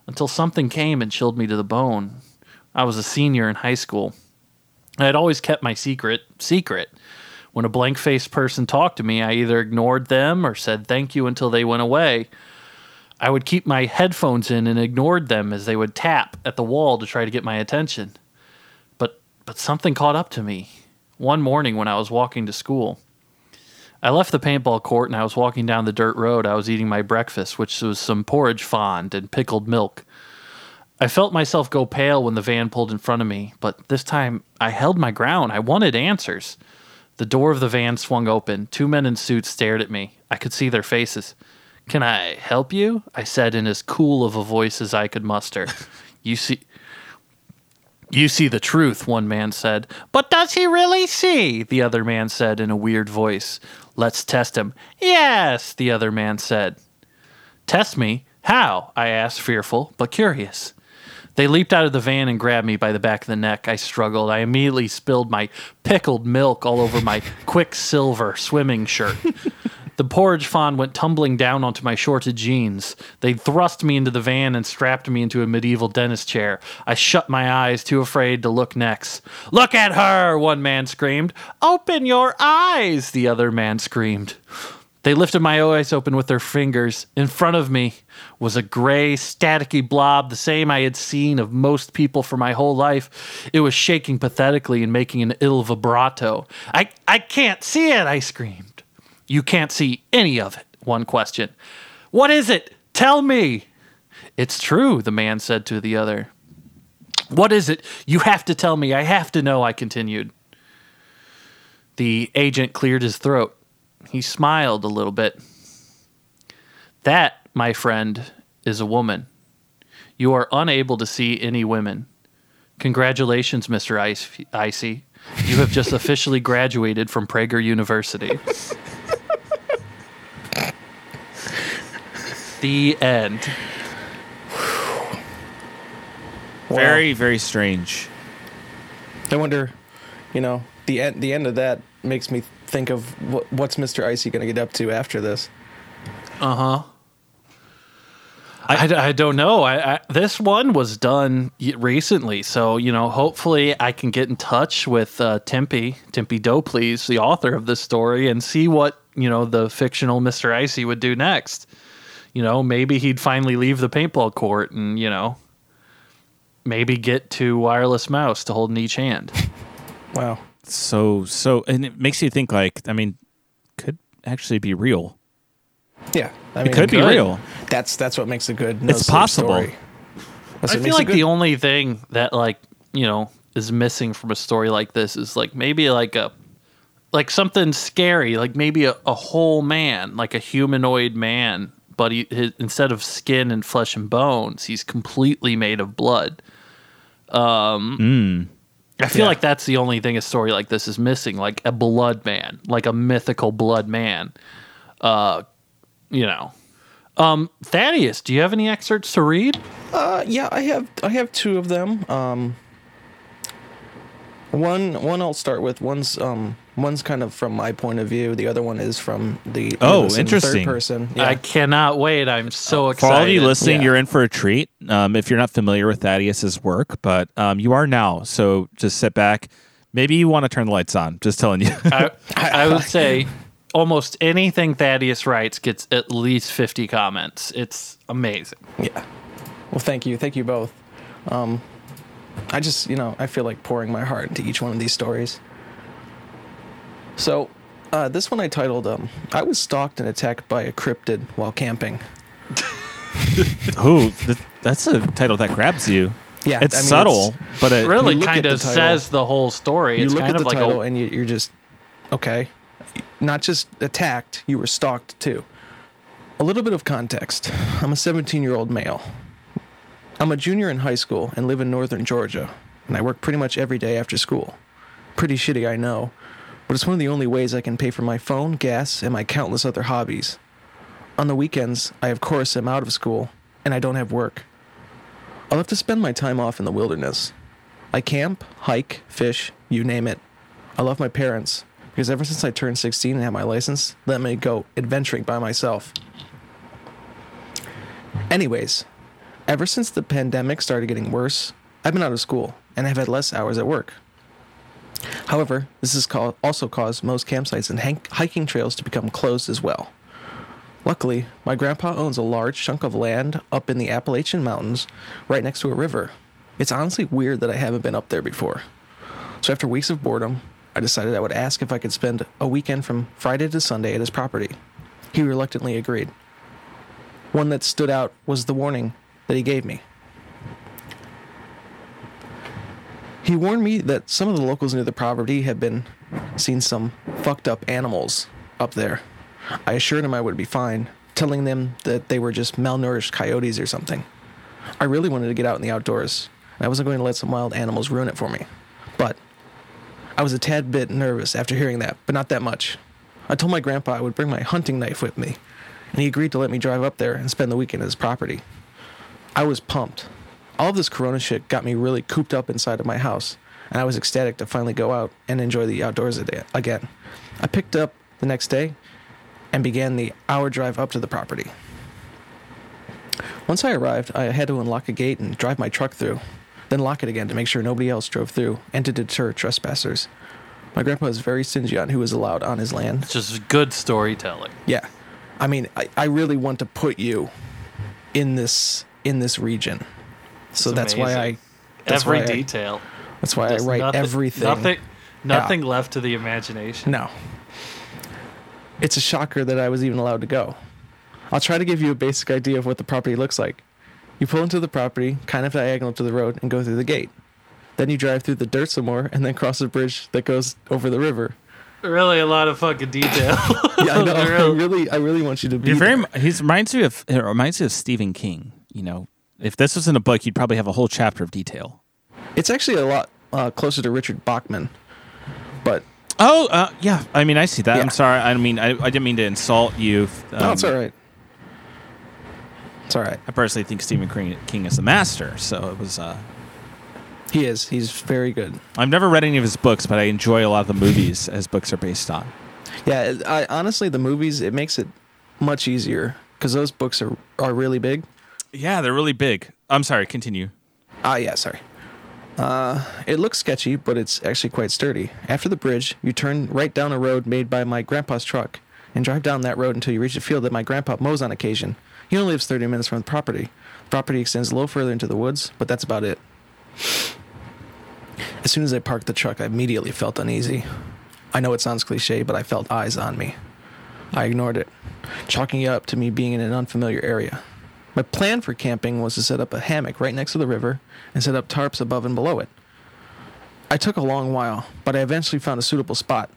until something came and chilled me to the bone. I was a senior in high school. I had always kept my secret secret. When a blank faced person talked to me, I either ignored them or said thank you until they went away. I would keep my headphones in and ignored them as they would tap at the wall to try to get my attention. But but something caught up to me one morning when I was walking to school. I left the paintball court and I was walking down the dirt road. I was eating my breakfast, which was some porridge fond and pickled milk. I felt myself go pale when the van pulled in front of me, but this time I held my ground. I wanted answers. The door of the van swung open. Two men in suits stared at me. I could see their faces. Can I help you? I said in as cool of a voice as I could muster. you see You see the truth, one man said. But does he really see? The other man said in a weird voice. Let's test him. Yes, the other man said. Test me? How? I asked, fearful, but curious. They leaped out of the van and grabbed me by the back of the neck. I struggled. I immediately spilled my pickled milk all over my Quiksilver swimming shirt. The porridge fond went tumbling down onto my shorted jeans. They thrust me into the van and strapped me into a medieval dentist chair. I shut my eyes, too afraid to look next. Look at her, one man screamed. Open your eyes, the other man screamed. They lifted my eyes open with their fingers. In front of me was a gray, staticky blob, the same I had seen of most people for my whole life. It was shaking pathetically and making an ill vibrato. I, I can't see it, I screamed. You can't see any of it, one question. What is it? Tell me. It's true, the man said to the other. What is it? You have to tell me. I have to know, I continued. The agent cleared his throat. He smiled a little bit. That, my friend, is a woman. You are unable to see any women. Congratulations, Mr. Icy. You have just officially graduated from Prager University. the end. Very, very strange. I wonder, you know, the end. The end of that makes me think of what, what's Mr. Icy going to get up to after this. Uh huh. I, I, don't know. I, I, this one was done recently, so you know. Hopefully, I can get in touch with uh, Timpy Timpy Doplease, the author of this story, and see what you know the fictional Mister Icy would do next. You know, maybe he'd finally leave the paintball court and you know, maybe get to wireless mouse to hold in each hand. Wow. So, so, and it makes you think like, I mean, could actually be real. Yeah, I It could be could. real. That's that's what makes a good. It's no-sleep possible. Story. I feel like the only thing that like you know is missing from a story like this is like maybe like a like something scary, like maybe a, a whole man, like a humanoid man, but he his, instead of skin and flesh and bones, he's completely made of blood. Um, I feel Yeah. like that's the only thing a story like this is missing, like a blood man, like a mythical blood man. Uh, you know. Um, Thaddeus, do you have any excerpts to read? Uh, yeah, I have I have two of them. Um, one one I'll start with. One's um one's kind of from my point of view. The other one is from the Oh, innocent interesting. third person. Yeah. I cannot wait. I'm so For excited. all of you listening, Yeah. you're in for a treat. Um, if you're not familiar with Thaddeus's work, but um, you are now. So just sit back. Maybe you want to turn the lights on. Just telling you. I, I would say almost anything Thaddeus writes gets at least 50 comments. It's amazing. Yeah. Well, thank you, thank you both. Um, I just you know I feel like pouring my heart into each one of these stories. So, uh, this one I titled um, "I was stalked and attacked by a cryptid while camping." Ooh, th- that's a title that grabs you. Yeah, It's I mean, subtle, it's- but it, Really you look at kind of says the whole story. you It's look kind at of the like title a, and you, you're just okay. Not just attacked you were stalked too. A little bit of context. I'm a 17 year old male. I'm a junior in high school and live in northern georgia and i work pretty much every day after school. Pretty shitty i know but it's one of the only ways i can pay for my phone gas and my countless other hobbies on the weekends i of course am out of school and i don't have work i'll have to spend my time off in the wilderness I camp, hike, fish, you name it. I love my parents because ever since I turned 16 and had my license, let me go adventuring by myself. Anyways, ever since the pandemic started getting worse, I've been out of school, and I've had less hours at work. However, this has also caused most campsites and hiking trails to become closed as well. Luckily, my grandpa owns a large chunk of land up in the Appalachian Mountains right next to a river. It's honestly weird that I haven't been up there before. So after weeks of boredom, I decided I would ask if I could spend a weekend from Friday to Sunday at his property. He reluctantly agreed. One that stood out was the warning that he gave me. He warned me that some of the locals near the property had been seen some fucked up animals up there. I assured him I would be fine, telling them that they were just malnourished coyotes or something. I really wanted to get out in the outdoors, and I wasn't going to let some wild animals ruin it for me. But I was a tad bit nervous after hearing that, but not that much. I told my grandpa I would bring my hunting knife with me, and he agreed to let me drive up there and spend the weekend at his property. I was pumped. All of this corona shit got me really cooped up inside of my house, and I was ecstatic to finally go out and enjoy the outdoors again. I picked up the next day and began the hour drive up to the property. Once I arrived, I had to unlock a gate and drive my truck through, then lock it again to make sure nobody else drove through and to deter trespassers. My grandpa is very stingy on who is allowed on his land. Just good storytelling. Yeah. I mean, I, I really want to put you in this in this region. So It's that's why I that's Every why I- detail. that's why I write nothing, everything. Nothing, nothing left to the imagination. No. It's a shocker that I was even allowed to go. I'll try to give you a basic idea of what the property looks like. You pull into the property, kind of diagonal to the road, and go through the gate. Then you drive through the dirt some more, and then cross a bridge that goes over the river. Really, a lot of fucking detail. Yeah, I know. I really, I really want you to be. You're very. there. He reminds you of. It reminds you of Stephen King. You know, if this was in a book, you'd probably have a whole chapter of detail. It's actually a lot uh, closer to Richard Bachman, but Oh, uh, yeah. I mean, I see that. Yeah. I'm sorry. I mean, I, I didn't mean to insult you. Um, no, it's all right. It's all right. I personally think Stephen King, is the master. So it was. Uh, He is. He's very good. I've never read any of his books, but I enjoy a lot of the movies his books are based on. Yeah, I honestly the movies it makes it much easier because those books are are really big. Yeah, they're really big. I'm sorry. Continue. Ah, yeah, sorry. Uh, it looks sketchy, but it's actually quite sturdy. After the bridge, you turn right down a road made by my grandpa's truck and drive down that road until you reach a field that my grandpa mows on occasion. He only lives 30 minutes from the property. The property extends a little further into the woods, but that's about it. As soon as I parked the truck, I immediately felt uneasy. I know it sounds cliche, but I felt eyes on me. I ignored it, chalking it up to me being in an unfamiliar area. My plan for camping was to set up a hammock right next to the river and set up tarps above and below it. I took a long while, but I eventually found a suitable spot.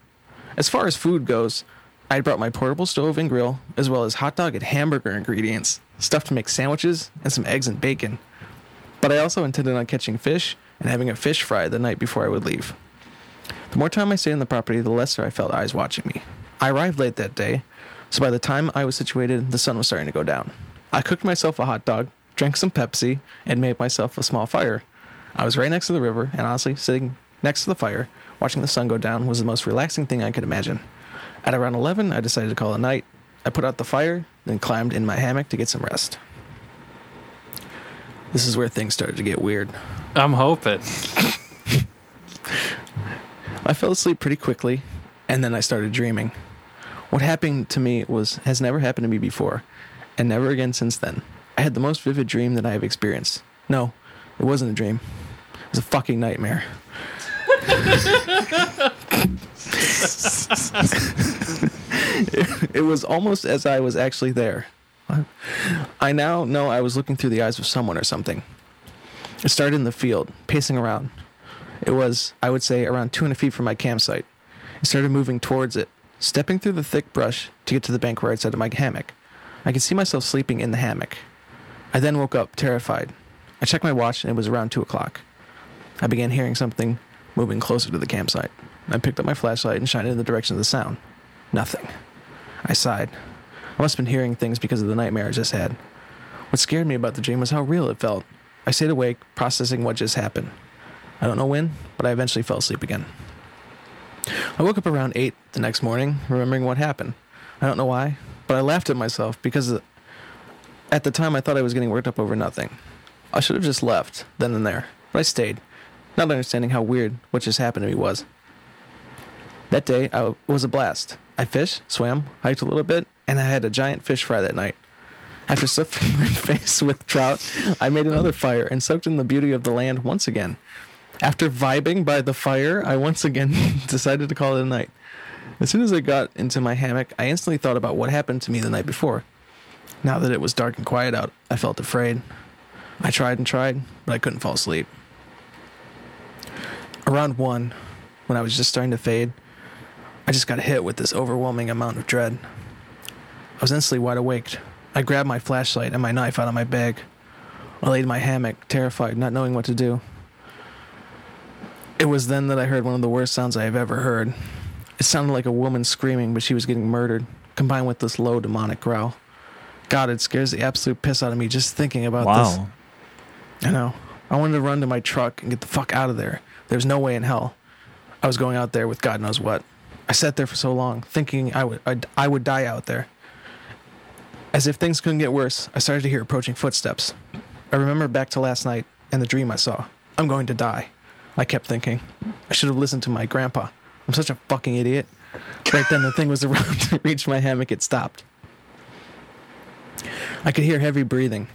As far as food goes, I brought my portable stove and grill, as well as hot dog and hamburger ingredients, stuff to make sandwiches, and some eggs and bacon. But I also intended on catching fish and having a fish fry the night before I would leave. The more time I stayed on the property, the lesser I felt eyes watching me. I arrived late that day, so by the time I was situated, the sun was starting to go down. I cooked myself a hot dog, drank some Pepsi, and made myself a small fire. I was right next to the river, and honestly, sitting next to the fire, watching the sun go down was the most relaxing thing I could imagine. At around 11, I decided to call it night. I put out the fire, then climbed in my hammock to get some rest. This is where things started to get weird. I'm hoping. I fell asleep pretty quickly, and then I started dreaming. What happened to me was has never happened to me before, and never again since then. I had the most vivid dream that I have experienced. No, it wasn't a dream. It was a fucking nightmare. it, it was almost as I was actually there. I now know I was looking through the eyes of someone or something. It started in the field, pacing around. It was, I would say, around 200 feet from my campsite. I started moving towards it, stepping through the thick brush to get to the bank where I'd set up my hammock. I could see myself sleeping in the hammock. I then woke up, terrified. I checked my watch and it was around 2 o'clock. I began hearing something moving closer to the campsite. I picked up my flashlight and shined it in the direction of the sound. Nothing. I sighed. I must have been hearing things because of the nightmare I just had. What scared me about the dream was how real it felt. I stayed awake, processing what just happened. I don't know when, but I eventually fell asleep again. I woke up around 8 the next morning, remembering what happened. I don't know why, but I laughed at myself because at the time I thought I was getting worked up over nothing. I should have just left then and there, but I stayed. not understanding how weird what just happened to me was. That day, I, was a blast. I fished, swam, hiked a little bit, and I had a giant fish fry that night. After stuffing my face with trout, I made another fire and soaked in the beauty of the land once again. After vibing by the fire, I once again decided to call it a night. As soon as I got into my hammock, I instantly thought about what happened to me the night before. Now that it was dark and quiet out, I felt afraid. I tried and tried, but I couldn't fall asleep. Around one, when I was just starting to fade, I just got hit with this overwhelming amount of dread. I was instantly wide awake. I grabbed my flashlight and my knife out of my bag. I laid in my hammock, terrified, not knowing what to do. It was then that I heard one of the worst sounds I have ever heard. It sounded like a woman screaming, but she was getting murdered, combined with this low demonic growl. God, it scares the absolute piss out of me just thinking about this. Wow. I know. I wanted to run to my truck and get the fuck out of there. There's no way in hell. I was going out there with God knows what. I sat there for so long, thinking I would I'd, I would die out there. As if things couldn't get worse, I started to hear approaching footsteps. I remember back to last night and the dream I saw. I'm going to die. I kept thinking. I should have listened to my grandpa. I'm such a fucking idiot. Right then, the thing was around to reach my hammock. It stopped. I could hear heavy breathing.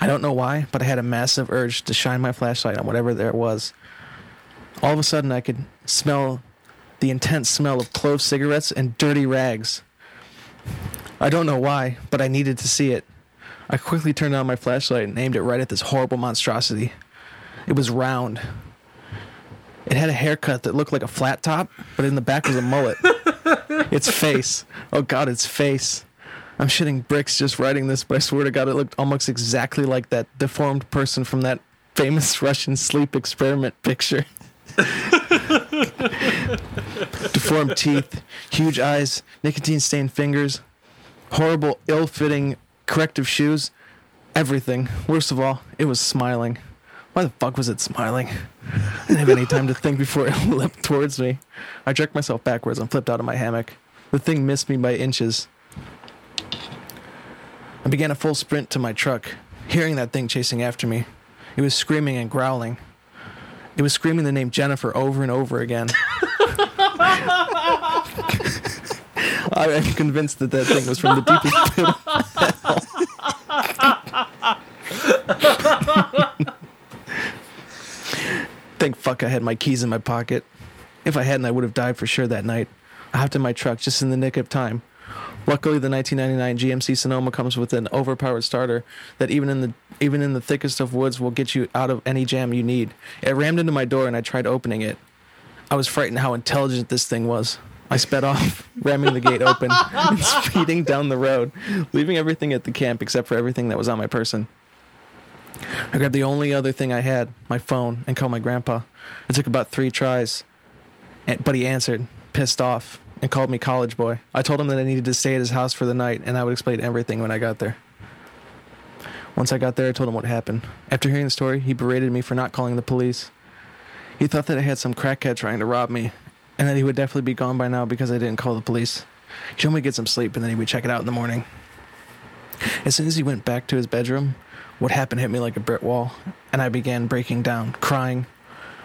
I don't know why, but I had a massive urge to shine my flashlight on whatever there was. All of a sudden, I could smell the intense smell of clove cigarettes and dirty rags. I don't know why, but I needed to see it. I quickly turned on my flashlight and aimed it right at this horrible monstrosity. It was round. It had a haircut that looked like a flat top, but in the back was a mullet. its face. Oh god, its face. I'm shitting bricks just writing this, but I swear to God, it looked almost exactly like that deformed person from that famous Russian sleep experiment picture. deformed teeth, huge eyes, nicotine stained fingers, horrible, ill fitting corrective shoes, everything. Worst of all, it was smiling. Why the fuck was it smiling? I didn't have any time to think before it leapt towards me. I jerked myself backwards and flipped out of my hammock. The thing missed me by inches. I began a full sprint to my truck, hearing that thing chasing after me. It was screaming and growling. It was screaming the name Jennifer over and over again. I am convinced that that thing was from the deepest pit of Thank fuck I had my keys in my pocket. If I hadn't, I would have died for sure that night. I hopped in my truck just in the nick of time. Luckily, the 1999 GMC Sonoma comes with an overpowered starter that even in the even in the thickest of woods will get you out of any jam you need. It rammed into my door and I tried opening it. I was frightened how intelligent this thing was. I sped off, ramming the gate open and speeding down the road, leaving everything at the camp except for everything that was on my person. I grabbed the only other thing I had, my phone, and called my grandpa. It took about three tries, but he answered, pissed off, and called me college boy. I told him that I needed to stay at his house for the night, and I would explain everything when I got there. Once I got there, I told him what happened. After hearing the story, he berated me for not calling the police. He thought that I had some crackhead trying to rob me, and that he would definitely be gone by now because I didn't call the police. He told me to get some sleep, and then he would check it out in the morning. As soon as he went back to his bedroom, what happened hit me like a brick wall, and I began breaking down, crying.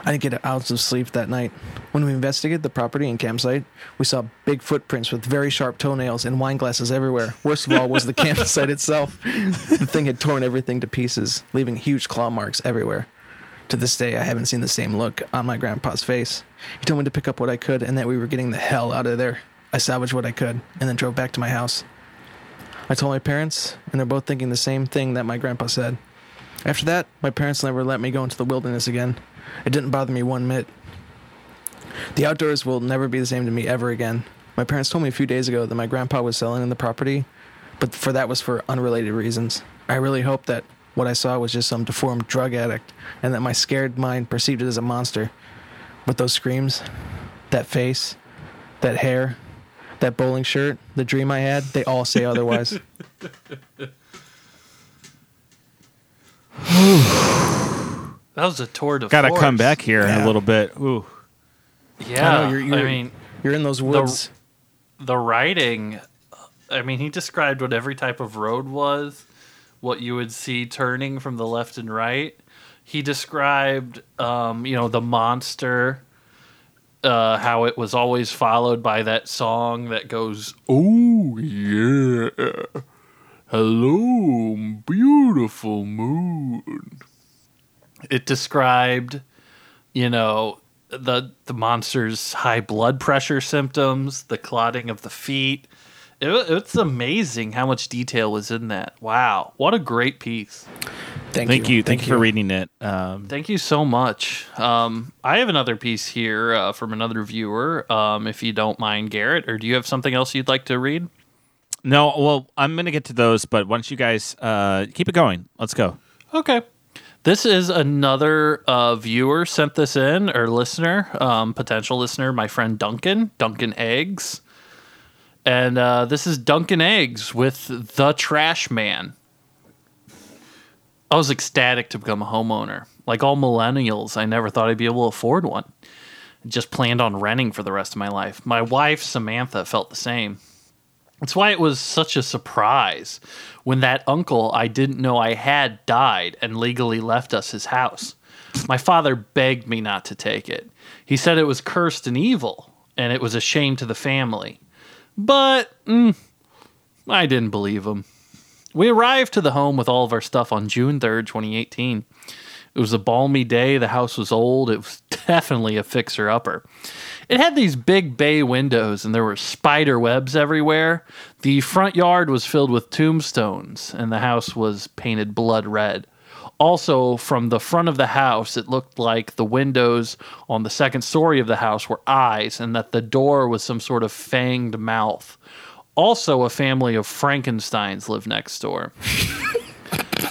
I didn't get an ounce of sleep that night. When we investigated the property and campsite, we saw big footprints with very sharp toenails and wine glasses everywhere. Worst of all was the campsite itself. The thing had torn everything to pieces, leaving huge claw marks everywhere. To this day, I haven't seen the same look on my grandpa's face. He told me to pick up what I could and that we were getting the hell out of there. I salvaged what I could and then drove back to my house. I told my parents, and they're both thinking the same thing that my grandpa said. After that, my parents never let me go into the wilderness again. It didn't bother me one bit. The outdoors will never be the same to me ever again. My parents told me a few days ago that my grandpa was selling the property, but for that was for unrelated reasons. I really hope that what I saw was just some deformed drug addict and that my scared mind perceived it as a monster. But those screams, that face, that hair, that bowling shirt, the dream I had, they all say otherwise. That was a tour de force. Got to force. come back here in Yeah. a little bit. Ooh. Yeah, I know, you're- you're- mean, You're in those woods. the writing. I mean, he described what every type of road was, what you would see turning from the left and right. He described, um, you know, the monster, uh, how it was always followed by that song that goes, "Oh yeah, hello, beautiful moon." It described, you know, the the monster's high blood pressure symptoms, the clotting of the feet. It, it's amazing how much detail was in that. Wow, what a great piece! Thank, Thank you. Thank, you for reading it. Um, Thank you so much. Um, I have another piece here uh, from another viewer. Um, if you don't mind, Garrett, or do you have something else you'd like to read? no, well, I'm going to get to those, but once you guys uh, keep it going, let's go. Okay. This is another uh, viewer sent this in, or listener, um, potential listener, my friend Duncan, Duncan Eggs. And uh, this is Duncan Eggs with The Trash Man. I was ecstatic to become a homeowner. Like all millennials, I never thought I'd be able to afford one. I Just planned on renting for the rest of my life. My wife, Samantha, felt the same. That's why it was such a surprise when that uncle I didn't know I had died and legally left us his house. My father begged me not to take it. He said it was cursed and evil, and it was a shame to the family. But mm, I didn't believe him. We arrived to the home with all of our stuff on June 3rd, 2018. It was a balmy day. The house was old. It was definitely a fixer upper. It had these big bay windows and there were spider webs everywhere. The front yard was filled with tombstones and the house was painted blood red. Also, from the front of the house, it looked like the windows on the second story of the house were eyes and that the door was some sort of fanged mouth. Also, a family of Frankensteins lived next door.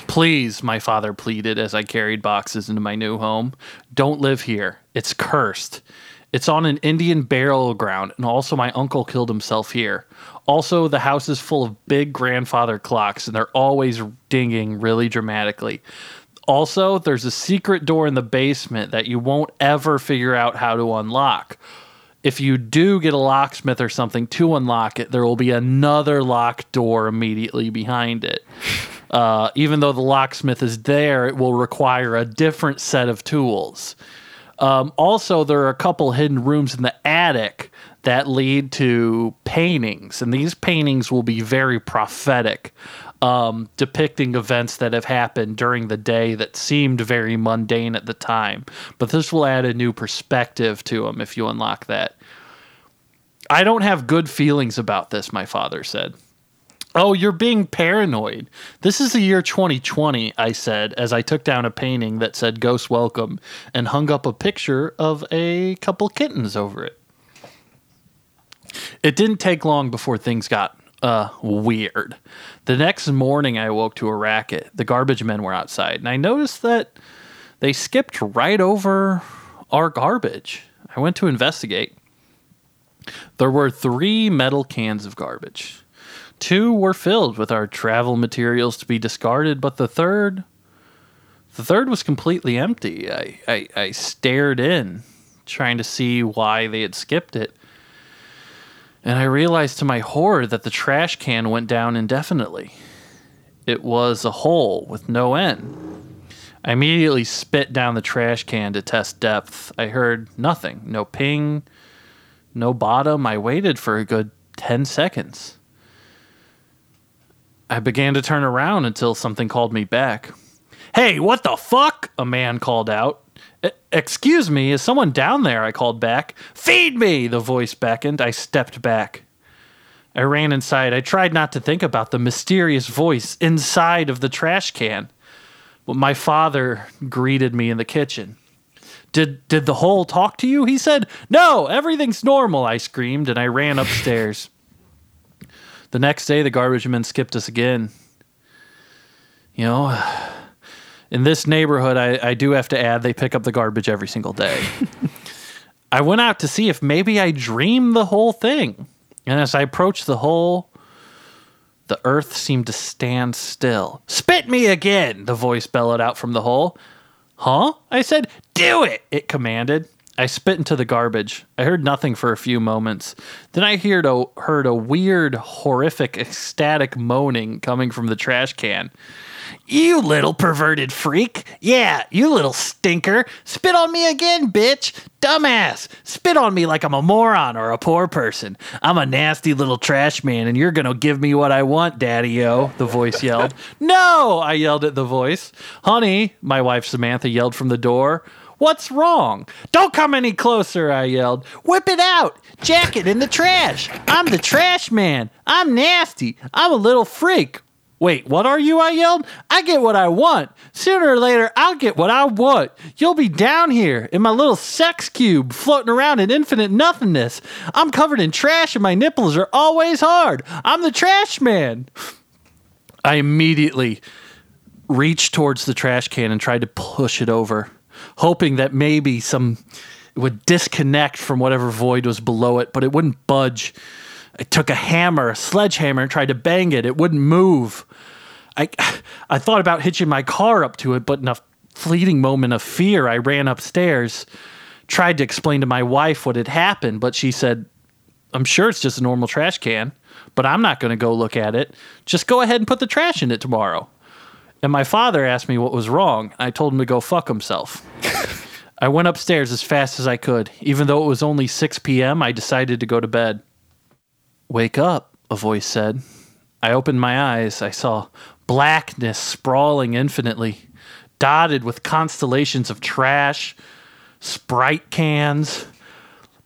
Please, my father pleaded as I carried boxes into my new home. Don't live here. It's cursed. It's on an Indian burial ground, and also my uncle killed himself here. Also, the house is full of big grandfather clocks, and they're always dinging really dramatically. Also, there's a secret door in the basement that you won't ever figure out how to unlock. If you do get a locksmith or something to unlock it, there will be another locked door immediately behind it. Uh, even though the locksmith is there, it will require a different set of tools. Um, also, there are a couple hidden rooms in the attic that lead to paintings, and these paintings will be very prophetic, um, depicting events that have happened during the day that seemed very mundane at the time. But this will add a new perspective to them if you unlock that. I don't have good feelings about this, my father said. Oh, you're being paranoid. This is the year 2020, I said as I took down a painting that said Ghost Welcome and hung up a picture of a couple kittens over it. It didn't take long before things got uh, weird. The next morning, I woke to a racket. The garbage men were outside, and I noticed that they skipped right over our garbage. I went to investigate. There were three metal cans of garbage. Two were filled with our travel materials to be discarded, but the third, the third was completely empty. I, I, I stared in, trying to see why they had skipped it. And I realized to my horror that the trash can went down indefinitely. It was a hole with no end. I immediately spit down the trash can to test depth. I heard nothing no ping, no bottom. I waited for a good 10 seconds. I began to turn around until something called me back. Hey, what the fuck? A man called out. "E- Excuse me, is someone down there? I called back. Feed me! The voice beckoned. I stepped back. I ran inside. I tried not to think about the mysterious voice inside of the trash can. But my father greeted me in the kitchen. Did did the hole talk to you? He said, No, everything's normal, I screamed, and I ran upstairs. The next day, the garbage men skipped us again. You know, in this neighborhood, I, I do have to add they pick up the garbage every single day. I went out to see if maybe I dreamed the whole thing. And as I approached the hole, the earth seemed to stand still. Spit me again, the voice bellowed out from the hole. Huh? I said, Do it, it commanded. I spit into the garbage. I heard nothing for a few moments. Then I heard a, heard a weird, horrific, ecstatic moaning coming from the trash can. You little perverted freak. Yeah, you little stinker. Spit on me again, bitch. Dumbass. Spit on me like I'm a moron or a poor person. I'm a nasty little trash man, and you're gonna give me what I want, daddy o, the voice yelled. no, I yelled at the voice. Honey, my wife Samantha yelled from the door. What's wrong? Don't come any closer, I yelled. Whip it out. Jack it in the trash. I'm the trash man. I'm nasty. I'm a little freak. Wait, what are you? I yelled. I get what I want. Sooner or later, I'll get what I want. You'll be down here in my little sex cube floating around in infinite nothingness. I'm covered in trash and my nipples are always hard. I'm the trash man. I immediately reached towards the trash can and tried to push it over hoping that maybe some would disconnect from whatever void was below it, but it wouldn't budge. I took a hammer, a sledgehammer, and tried to bang it. It wouldn't move. I I thought about hitching my car up to it, but in a fleeting moment of fear, I ran upstairs, tried to explain to my wife what had happened, but she said, "I'm sure it's just a normal trash can, but I'm not going to go look at it. Just go ahead and put the trash in it tomorrow." And my father asked me what was wrong. I told him to go fuck himself. I went upstairs as fast as I could. Even though it was only 6 p.m., I decided to go to bed. Wake up, a voice said. I opened my eyes. I saw blackness sprawling infinitely, dotted with constellations of trash, Sprite cans,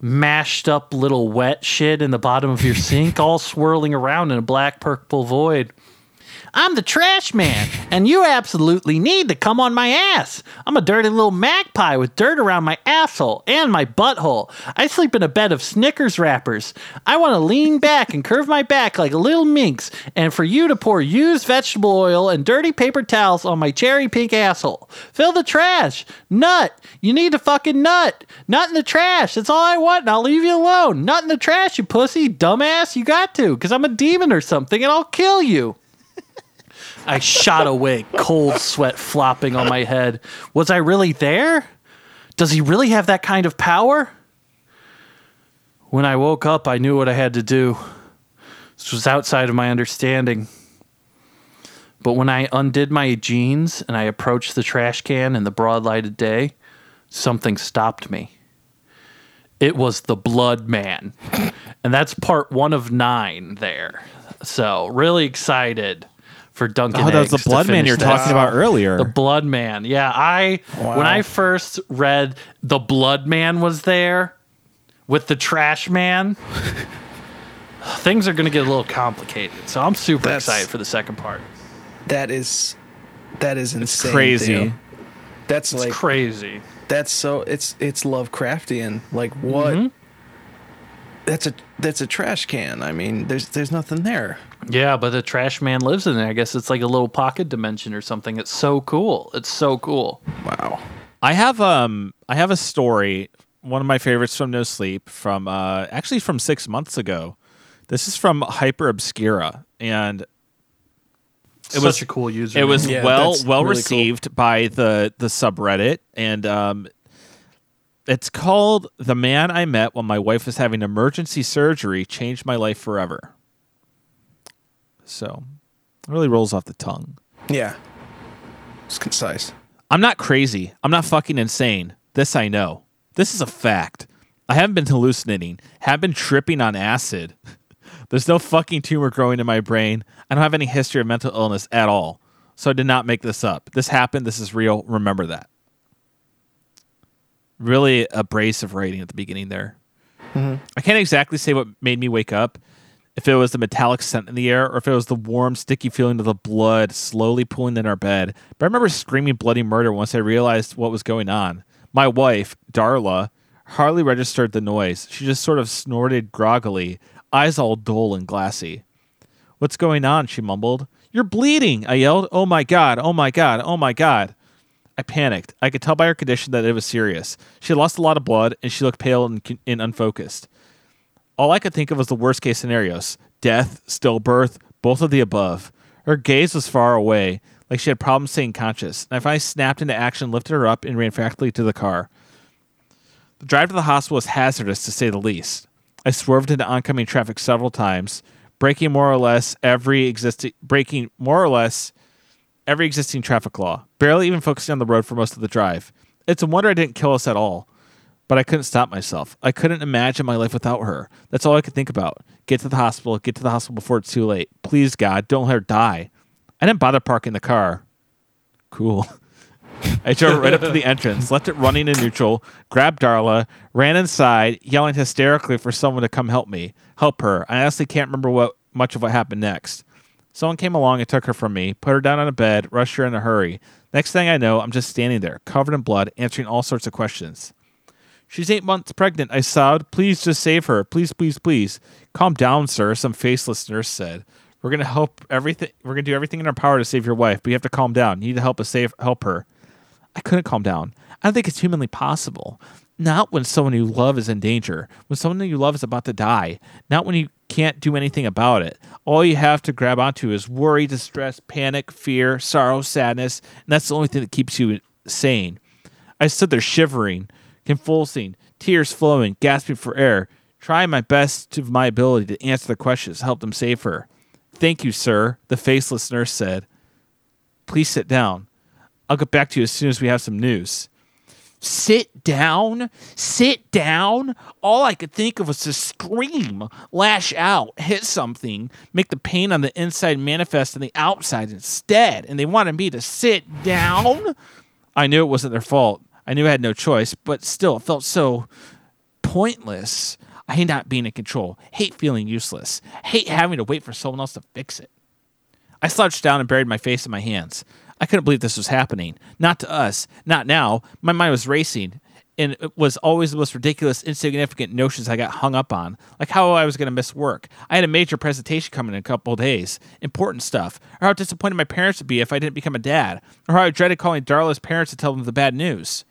mashed up little wet shit in the bottom of your sink, all swirling around in a black purple void. I'm the trash man, and you absolutely need to come on my ass. I'm a dirty little magpie with dirt around my asshole and my butthole. I sleep in a bed of Snickers wrappers. I want to lean back and curve my back like a little minx, and for you to pour used vegetable oil and dirty paper towels on my cherry pink asshole. Fill the trash. Nut. You need to fucking nut. Nut in the trash. That's all I want, and I'll leave you alone. Nut in the trash, you pussy. Dumbass. You got to, because I'm a demon or something, and I'll kill you. I shot awake, cold sweat flopping on my head. Was I really there? Does he really have that kind of power? When I woke up, I knew what I had to do. This was outside of my understanding. But when I undid my jeans and I approached the trash can in the broad light of day, something stopped me. It was the Blood Man. And that's part one of nine there. So, really excited for Duncan. Oh, that was the Eggs Blood Man you're this. talking about earlier. The Blood Man. Yeah, I when I first read the Blood Man was there with the Trash Man. things are going to get a little complicated. So I'm super That's- excited for the second part. That is that is insane. It's crazy. Theo. That's It's like crazy. that's so it's it's Lovecraftian. Like what? Mm-hmm. That's a that's a trash can. I mean, there's there's nothing there. Yeah, but the Trash Man lives in there. I guess it's like a little pocket dimension or something. It's so cool. It's so cool. Wow. I have um I have a story, one of my favorites from No Sleep from uh actually from 6 months ago. This is from Hyper Obscura and it Such was a cool user. it was Yeah, well well really cool. received by the the subreddit and um it's called The Man I Met When My Wife Was Having Emergency Surgery Changed My Life Forever. So, it really rolls off the tongue. Yeah. It's concise. I'm not crazy. I'm not fucking insane. This I know. This is a fact. I haven't been hallucinating. Haven't been tripping on acid. There's no fucking tumor growing in my brain. I don't have any history of mental illness at all. So I did not make this up. This happened. This is real. Remember that. Really abrasive writing at the beginning there. Mm-hmm. I can't exactly say what made me wake up. If it was the metallic scent in the air or if it was the warm, sticky feeling of the blood slowly pooling in our bed. But I remember screaming bloody murder once I realized what was going on. My wife, Darla, hardly registered the noise. She just sort of snorted groggily, eyes all dull and glassy. What's going on? She mumbled. You're bleeding, I yelled. Oh my God, oh my God, oh my God. I panicked. I could tell by her condition that it was serious. She had lost a lot of blood and she looked pale and, and unfocused. All I could think of was the worst case scenarios death, stillbirth, both of the above. Her gaze was far away, like she had problems staying conscious, and I finally snapped into action, lifted her up, and ran frantically to the car. The drive to the hospital was hazardous, to say the least. I swerved into oncoming traffic several times, breaking more or less every existing, breaking more or less every existing traffic law, barely even focusing on the road for most of the drive. It's a wonder I didn't kill us at all. But I couldn't stop myself. I couldn't imagine my life without her. That's all I could think about. Get to the hospital, get to the hospital before it's too late. Please, God, don't let her die. I didn't bother parking the car. Cool. I drove right up to the entrance, left it running in neutral, grabbed Darla, ran inside, yelling hysterically for someone to come help me, help her. I honestly can't remember what much of what happened next. Someone came along and took her from me, put her down on a bed, rushed her in a hurry. Next thing I know, I'm just standing there, covered in blood, answering all sorts of questions. She's eight months pregnant, I sobbed. Please just save her. Please, please, please. Calm down, sir, some faceless nurse said. We're gonna help everything we're gonna do everything in our power to save your wife, but you have to calm down. You need to help us save help her. I couldn't calm down. I don't think it's humanly possible. Not when someone you love is in danger, when someone you love is about to die, not when you can't do anything about it. All you have to grab onto is worry, distress, panic, fear, sorrow, sadness, and that's the only thing that keeps you sane. I stood there shivering, convulsing, tears flowing, gasping for air, trying my best to my ability to answer the questions, help them save her. Thank you, sir, the faceless nurse said. Please sit down. I'll get back to you as soon as we have some news. Sit down? Sit down? All I could think of was to scream, lash out, hit something, make the pain on the inside manifest on the outside instead. And they wanted me to sit down? I knew it wasn't their fault. I knew I had no choice, but still, it felt so pointless. I hate not being in control, hate feeling useless, hate having to wait for someone else to fix it. I slouched down and buried my face in my hands. I couldn't believe this was happening. Not to us, not now. My mind was racing, and it was always the most ridiculous, insignificant notions I got hung up on, like how I was going to miss work. I had a major presentation coming in a couple days, important stuff, or how disappointed my parents would be if I didn't become a dad, or how I dreaded calling Darla's parents to tell them the bad news.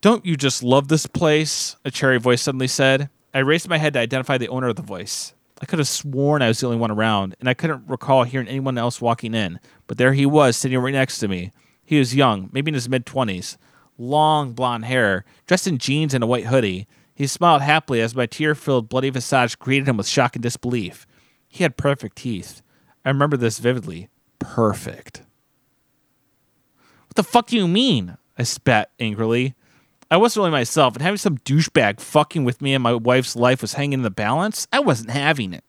Don't you just love this place? A cherry voice suddenly said. I raised my head to identify the owner of the voice. I could have sworn I was the only one around, and I couldn't recall hearing anyone else walking in, but there he was, sitting right next to me. He was young, maybe in his mid 20s, long blonde hair, dressed in jeans and a white hoodie. He smiled happily as my tear filled, bloody visage greeted him with shock and disbelief. He had perfect teeth. I remember this vividly. Perfect. What the fuck do you mean? I spat angrily. I wasn't really myself, and having some douchebag fucking with me and my wife's life was hanging in the balance. I wasn't having it.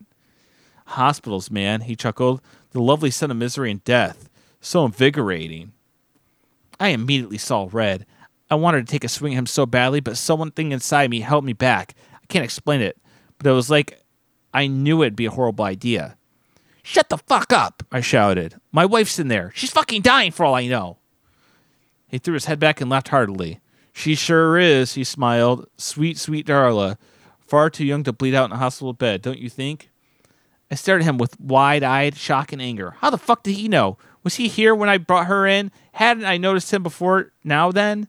Hospitals, man, he chuckled. The lovely son of misery and death. So invigorating. I immediately saw red. I wanted to take a swing at him so badly, but something inside me held me back. I can't explain it, but it was like I knew it'd be a horrible idea. Shut the fuck up, I shouted. My wife's in there. She's fucking dying for all I know. He threw his head back and laughed heartily. She sure is, he smiled. Sweet, sweet Darla. Far too young to bleed out in a hospital bed, don't you think? I stared at him with wide eyed shock and anger. How the fuck did he know? Was he here when I brought her in? Hadn't I noticed him before now then?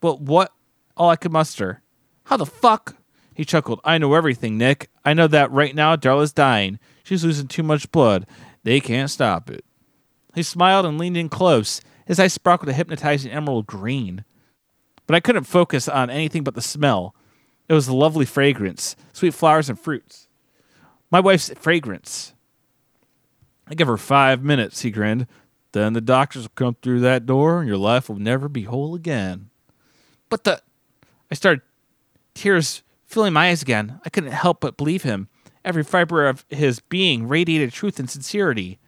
But what all I could muster. How the fuck? He chuckled. I know everything, Nick. I know that right now Darla's dying. She's losing too much blood. They can't stop it. He smiled and leaned in close. His eyes sparkled a hypnotizing emerald green but I couldn't focus on anything but the smell. It was a lovely fragrance, sweet flowers and fruits. My wife's fragrance. I give her five minutes, he grinned. Then the doctors will come through that door and your life will never be whole again. But the. I started tears filling my eyes again. I couldn't help but believe him. Every fiber of his being radiated truth and sincerity.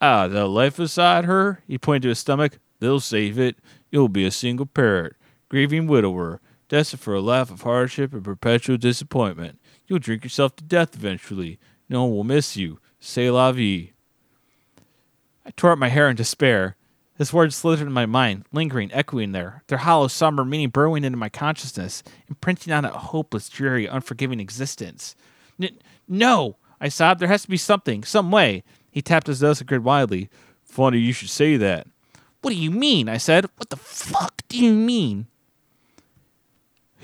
Ah, the life beside her, he pointed to his stomach. They'll save it. You'll be a single parent grieving widower, destined for a life of hardship and perpetual disappointment. You'll drink yourself to death eventually. No one will miss you. C'est la vie. I tore up my hair in despair. His words slithered in my mind, lingering, echoing there, their hollow, somber meaning burrowing into my consciousness, imprinting on a hopeless, dreary, unforgiving existence. N- no! I sobbed. There has to be something, some way. He tapped his nose and grinned wildly. Funny you should say that. What do you mean? I said. What the fuck do you mean?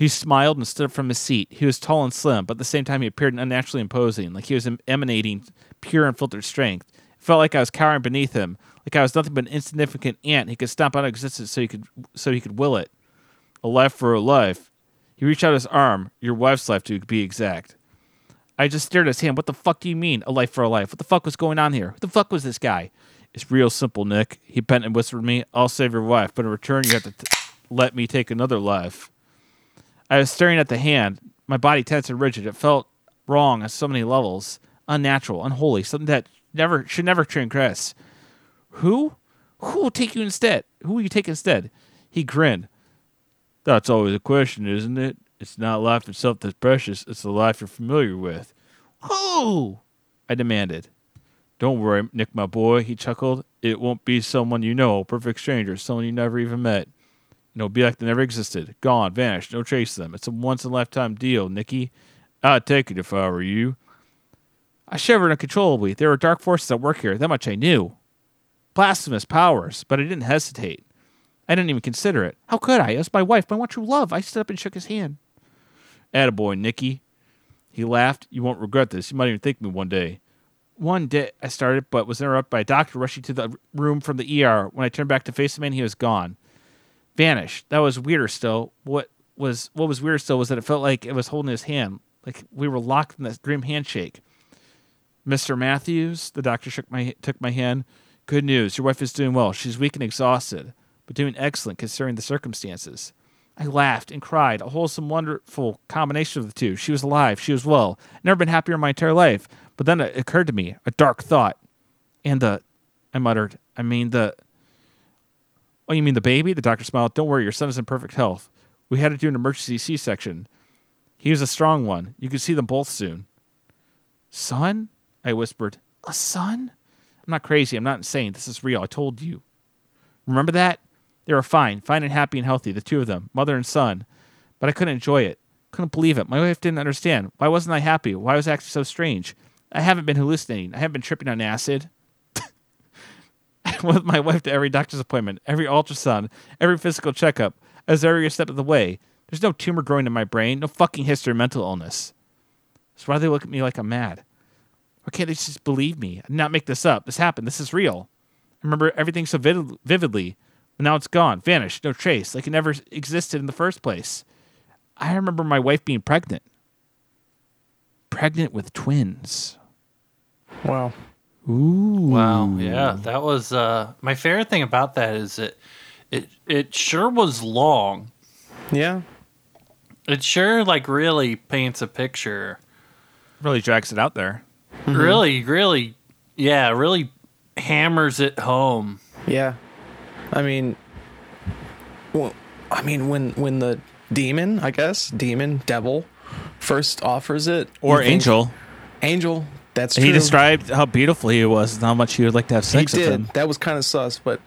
He smiled and stood up from his seat. He was tall and slim, but at the same time he appeared unnaturally imposing, like he was emanating pure unfiltered strength. It felt like I was cowering beneath him, like I was nothing but an insignificant ant he could stomp out of existence so he could so he could will it. A life for a life. He reached out his arm, your wife's life to be exact. I just stared at his hand. What the fuck do you mean, a life for a life? What the fuck was going on here? Who the fuck was this guy? It's real simple, Nick. He bent and whispered to me, I'll save your wife, but in return, you have to t- let me take another life. I was staring at the hand, my body tense and rigid. It felt wrong on so many levels, unnatural, unholy, something that never should never transgress. Who? Who will take you instead? Who will you take instead? He grinned. That's always a question, isn't it? It's not life itself that's precious, it's the life you're familiar with. Who? I demanded. Don't worry, Nick, my boy, he chuckled. It won't be someone you know, a perfect stranger, someone you never even met. And it'll be like they never existed. Gone, vanished, no trace of them. It's a once in a lifetime deal, Nicky. I'd take it if I were you. I shivered uncontrollably. There were dark forces at work here. That much I knew. Blasphemous powers, but I didn't hesitate. I didn't even consider it. How could I? It was my wife, my one true love. I stood up and shook his hand. Attaboy, Nicky. He laughed. You won't regret this. You might even thank me one day. One day I started, but was interrupted by a doctor rushing to the room from the ER. When I turned back to face the man, he was gone. Vanished. That was weirder still. What was what was weirder still was that it felt like it was holding his hand. Like we were locked in that dream handshake. Mr. Matthews, the doctor shook my took my hand. Good news. Your wife is doing well. She's weak and exhausted, but doing excellent considering the circumstances. I laughed and cried, a wholesome, wonderful combination of the two. She was alive. She was well. Never been happier in my entire life. But then it occurred to me, a dark thought. And the, I muttered, I mean the, oh, you mean the baby? The doctor smiled. Don't worry, your son is in perfect health. We had to do an emergency C section. He was a strong one. You could see them both soon. Son? I whispered. A son? I'm not crazy. I'm not insane. This is real. I told you. Remember that? They were fine, fine and happy and healthy, the two of them, mother and son. But I couldn't enjoy it. Couldn't believe it. My wife didn't understand. Why wasn't I happy? Why was I acting so strange? I haven't been hallucinating. I haven't been tripping on acid. With my wife to every doctor's appointment, every ultrasound, every physical checkup. as every step of the way. There's no tumor growing in my brain, no fucking history of mental illness. So why do they look at me like I'm mad? Why can't they just believe me and not make this up? This happened. This is real. I remember everything so vid- vividly, but now it's gone, vanished, no trace, like it never existed in the first place. I remember my wife being pregnant. Pregnant with twins. Wow. Ooh. Wow. Yeah, that was uh my favorite thing about that is it it it sure was long. Yeah. It sure like really paints a picture. Really drags it out there. Really, really yeah, really hammers it home. Yeah. I mean, well, I mean when when the demon, I guess, demon, devil, first offers it, Or angel. think- Angel. Angel. That's He described how beautiful he was and how much he would like to have he sex with did. him. That was kind of sus, but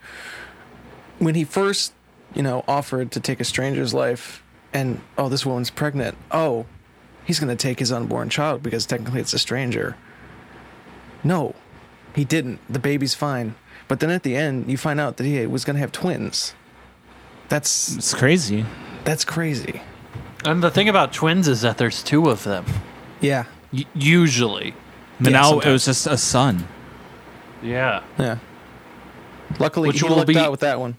when he first, you know, offered to take a stranger's life, and oh, this woman's pregnant. Oh, he's gonna take his unborn child because technically it's a stranger. No, he didn't. The baby's fine. But then at the end, you find out that he was gonna have twins. That's It's crazy. that's crazy. And the thing about twins is that there's two of them. Yeah. Y- usually. But Yeah, now it was just a son. Yeah. Yeah. Luckily, Which he will lucked be- out with that one.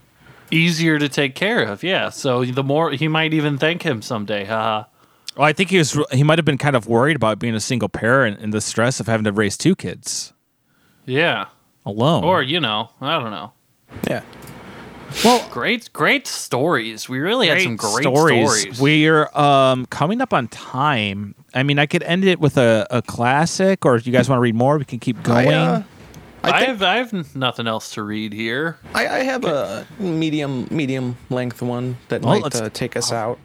Easier to take care of. Yeah. So the more he might even thank him someday. Haha. Well, I think he was. He might have been kind of worried about being a single parent and the stress of having to raise two kids Yeah. alone. Or, you know, I don't know. Yeah. Well, Great, great stories. We really had some great stories. stories. We're um, coming up on time. I mean, I could end it with a, a classic, or if you guys want to read more, we can keep going. I, uh, I, I, have I have nothing else to read here. I, I have a medium medium length one that Well, might uh, take us out.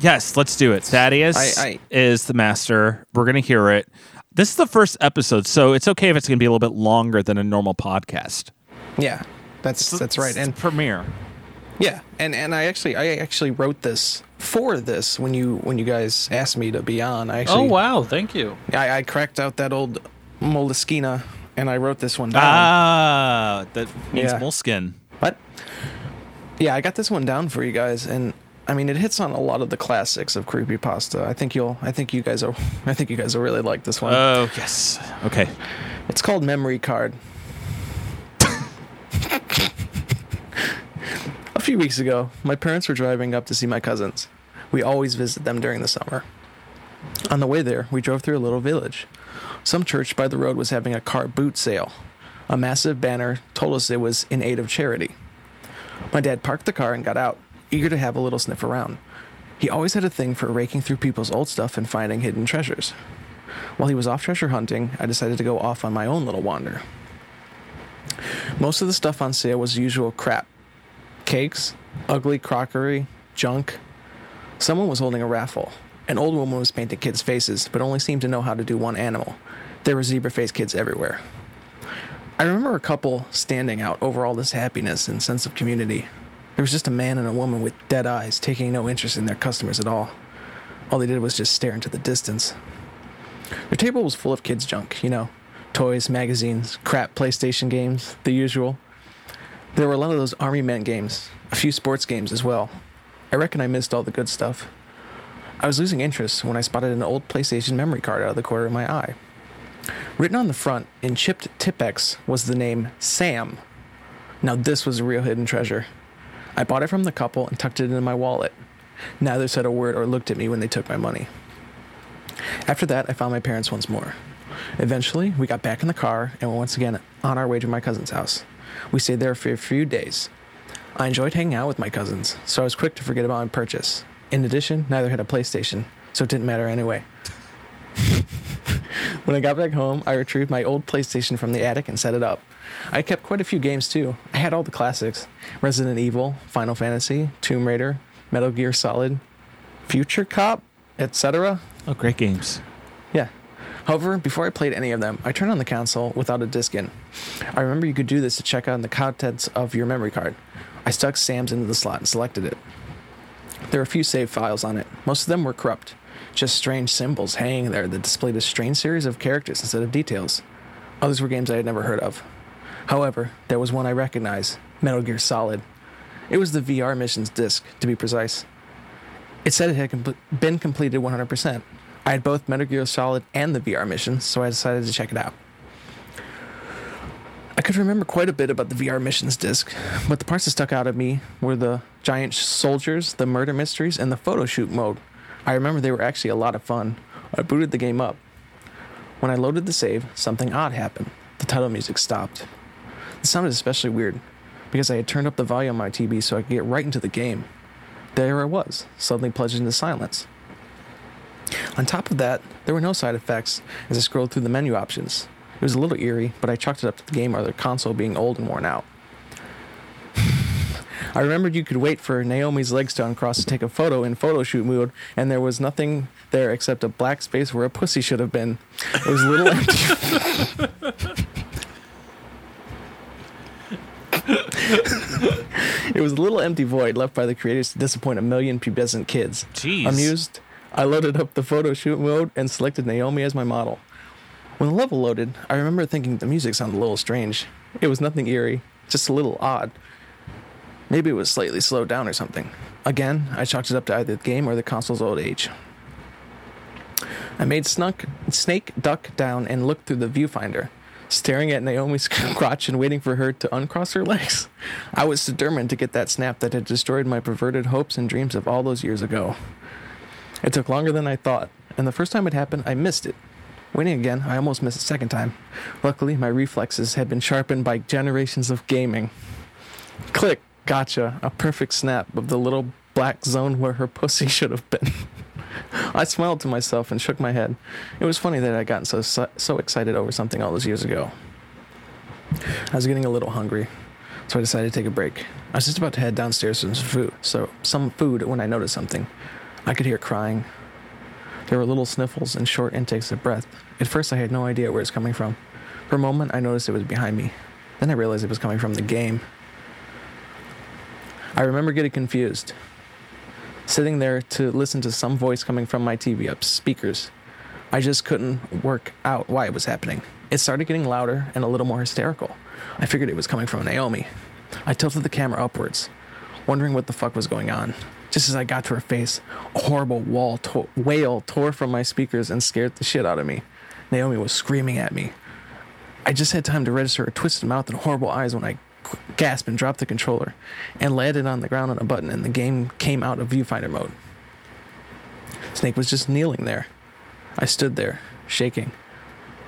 yes, let's do it. Thaddeus I- I- is the master. We're gonna hear it. This is the first episode, so it's okay if it's gonna be a little bit longer than a normal podcast. Yeah, that's that's right. And premiere. yeah, and and I actually I actually wrote this for this when you when you guys asked me to be on. I actually, Oh wow, thank you. I, I cracked out that old Moleskine and I wrote this one down. Ah, that means Yeah. moleskin. But yeah, I got this one down for you guys, and I mean it hits on a lot of the classics of creepypasta. I think you'll I think you guys are I think you guys will really like this one. Oh yes. Okay. It's called Memory Card. A few weeks ago, my parents were driving up to see my cousins. We always visit them during the summer. On the way there, we drove through a little village. Some church by the road was having a car boot sale. A massive banner told us it was in aid of charity. My dad parked the car and got out, eager to have a little sniff around. He always had a thing for raking through people's old stuff and finding hidden treasures. While he was off treasure hunting, I decided to go off on my own little wander. Most of the stuff on sale was usual crap cakes, ugly crockery, junk. Someone was holding a raffle. An old woman was painting kids' faces, but only seemed to know how to do one animal. There were zebra faced kids everywhere. I remember a couple standing out over all this happiness and sense of community. There was just a man and a woman with dead eyes, taking no interest in their customers at all. All they did was just stare into the distance. Their table was full of kids' junk, you know toys, magazines, crap PlayStation games, the usual. There were a lot of those Army Men games, a few sports games as well. I reckon I missed all the good stuff. I was losing interest when I spotted an old PlayStation memory card out of the corner of my eye. Written on the front in chipped Tipp-Ex was the name Sam. Now, this was a real hidden treasure. I bought it from the couple and tucked it into my wallet. Neither said a word or looked at me when they took my money. After that, I found my parents once more. Eventually, we got back in the car and were once again on our way to my cousin's house. We stayed there for a few days. I enjoyed hanging out with my cousins, so I was quick to forget about my purchase. In addition, neither had a PlayStation, so it didn't matter anyway. when I got back home, I retrieved my old PlayStation from the attic and set it up. I kept quite a few games too. I had all the classics Resident Evil, Final Fantasy, Tomb Raider, Metal Gear Solid, Future Cop, etc. Oh, great games. However, before I played any of them, I turned on the console without a disc in. I remember you could do this to check on the contents of your memory card. I stuck Sam's into the slot and selected it. There were a few save files on it. Most of them were corrupt, just strange symbols hanging there that displayed a strange series of characters instead of details. Others were games I had never heard of. However, there was one I recognized Metal Gear Solid. It was the VR missions disc, to be precise. It said it had com- been completed 100%. I had both Metal Gear Solid and the VR missions, so I decided to check it out. I could remember quite a bit about the VR missions disc, but the parts that stuck out at me were the giant soldiers, the murder mysteries, and the photo shoot mode. I remember they were actually a lot of fun. I booted the game up. When I loaded the save, something odd happened. The title music stopped. It sounded especially weird because I had turned up the volume on my TV so I could get right into the game. There I was, suddenly plunged into silence. On top of that, there were no side effects as I scrolled through the menu options. It was a little eerie, but I chalked it up to the game or the console being old and worn out. I remembered you could wait for Naomi's legs to uncross to take a photo in photo shoot mode, and there was nothing there except a black space where a pussy should have been. It was a little empty. it was a little empty void left by the creators to disappoint a million pubescent kids. Jeez. Amused, I loaded up the photo shoot mode and selected Naomi as my model. When the level loaded, I remember thinking the music sounded a little strange. It was nothing eerie, just a little odd. Maybe it was slightly slowed down or something. Again, I chalked it up to either the game or the console's old age. I made Snuk, Snake duck down and looked through the viewfinder, staring at Naomi's crotch and waiting for her to uncross her legs. I was determined to get that snap that had destroyed my perverted hopes and dreams of all those years ago. It took longer than I thought, and the first time it happened, I missed it. Waiting again, I almost missed a second time. Luckily, my reflexes had been sharpened by generations of gaming. Click, gotcha, a perfect snap of the little black zone where her pussy should have been. I smiled to myself and shook my head. It was funny that I'd gotten so so excited over something all those years ago. I was getting a little hungry, so I decided to take a break. I was just about to head downstairs for some food, so some food when I noticed something. I could hear crying. There were little sniffles and short intakes of breath. At first, I had no idea where it was coming from. For a moment, I noticed it was behind me. Then I realized it was coming from the game. I remember getting confused, sitting there to listen to some voice coming from my TV up speakers. I just couldn't work out why it was happening. It started getting louder and a little more hysterical. I figured it was coming from Naomi. I tilted the camera upwards, wondering what the fuck was going on. Just as I got to her face, a horrible wall to- wail tore from my speakers and scared the shit out of me. Naomi was screaming at me. I just had time to register her twisted mouth and horrible eyes when I gasped and dropped the controller and landed on the ground on a button, and the game came out of viewfinder mode. Snake was just kneeling there. I stood there, shaking,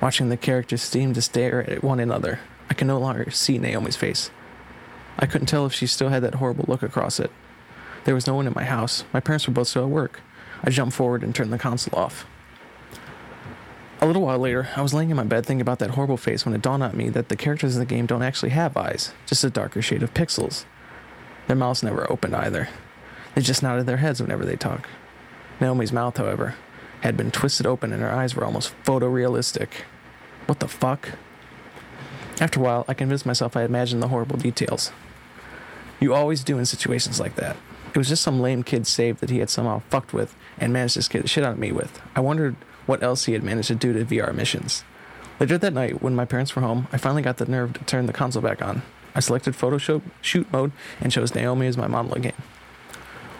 watching the characters seem to stare at one another. I can no longer see Naomi's face. I couldn't tell if she still had that horrible look across it. There was no one in my house. My parents were both still at work. I jumped forward and turned the console off. A little while later, I was laying in my bed thinking about that horrible face when it dawned on me that the characters in the game don't actually have eyes, just a darker shade of pixels. Their mouths never opened either. They just nodded their heads whenever they talk. Naomi's mouth, however, had been twisted open and her eyes were almost photorealistic. What the fuck? After a while, I convinced myself I imagined the horrible details. You always do in situations like that. It was just some lame kid save that he had somehow fucked with and managed to scare the shit out of me with. I wondered what else he had managed to do to VR missions. Later that night, when my parents were home, I finally got the nerve to turn the console back on. I selected Photoshop shoot mode and chose Naomi as my model again.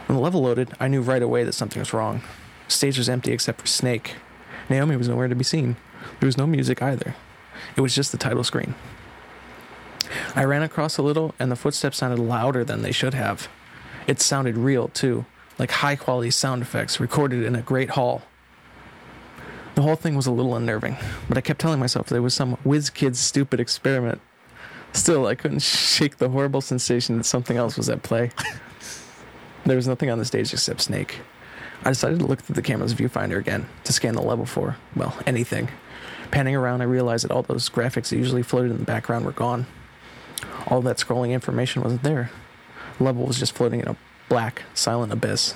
When the level loaded, I knew right away that something was wrong. The stage was empty except for Snake. Naomi was nowhere to be seen. There was no music either. It was just the title screen. I ran across a little, and the footsteps sounded louder than they should have. It sounded real, too, like high quality sound effects recorded in a great hall. The whole thing was a little unnerving, but I kept telling myself it was some whiz kid's stupid experiment. Still, I couldn't shake the horrible sensation that something else was at play. there was nothing on the stage except Snake. I decided to look through the camera's viewfinder again to scan the level for, well, anything. Panning around, I realized that all those graphics that usually floated in the background were gone. All that scrolling information wasn't there. Level was just floating in a black, silent abyss.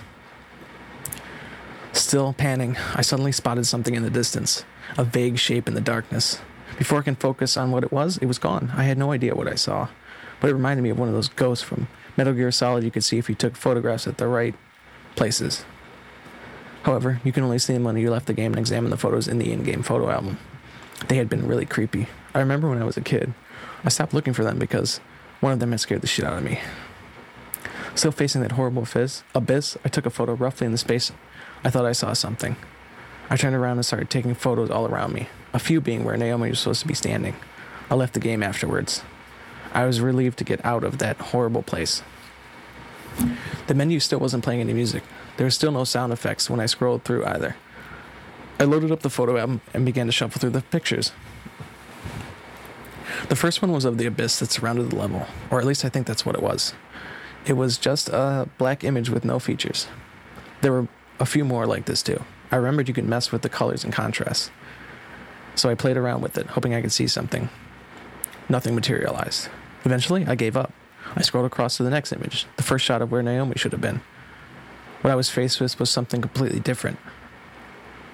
Still panning, I suddenly spotted something in the distance, a vague shape in the darkness. Before I can focus on what it was, it was gone. I had no idea what I saw, but it reminded me of one of those ghosts from Metal Gear Solid you could see if you took photographs at the right places. However, you can only see them when you left the game and examine the photos in the in game photo album. They had been really creepy. I remember when I was a kid, I stopped looking for them because one of them had scared the shit out of me. Still facing that horrible fizz, abyss, I took a photo roughly in the space I thought I saw something. I turned around and started taking photos all around me, a few being where Naomi was supposed to be standing. I left the game afterwards. I was relieved to get out of that horrible place. The menu still wasn't playing any music. There was still no sound effects when I scrolled through either. I loaded up the photo album and began to shuffle through the pictures. The first one was of the abyss that surrounded the level, or at least I think that's what it was. It was just a black image with no features. There were a few more like this too. I remembered you could mess with the colors and contrasts. So I played around with it, hoping I could see something. Nothing materialized. Eventually, I gave up. I scrolled across to the next image, the first shot of where Naomi should have been. What I was faced with was something completely different.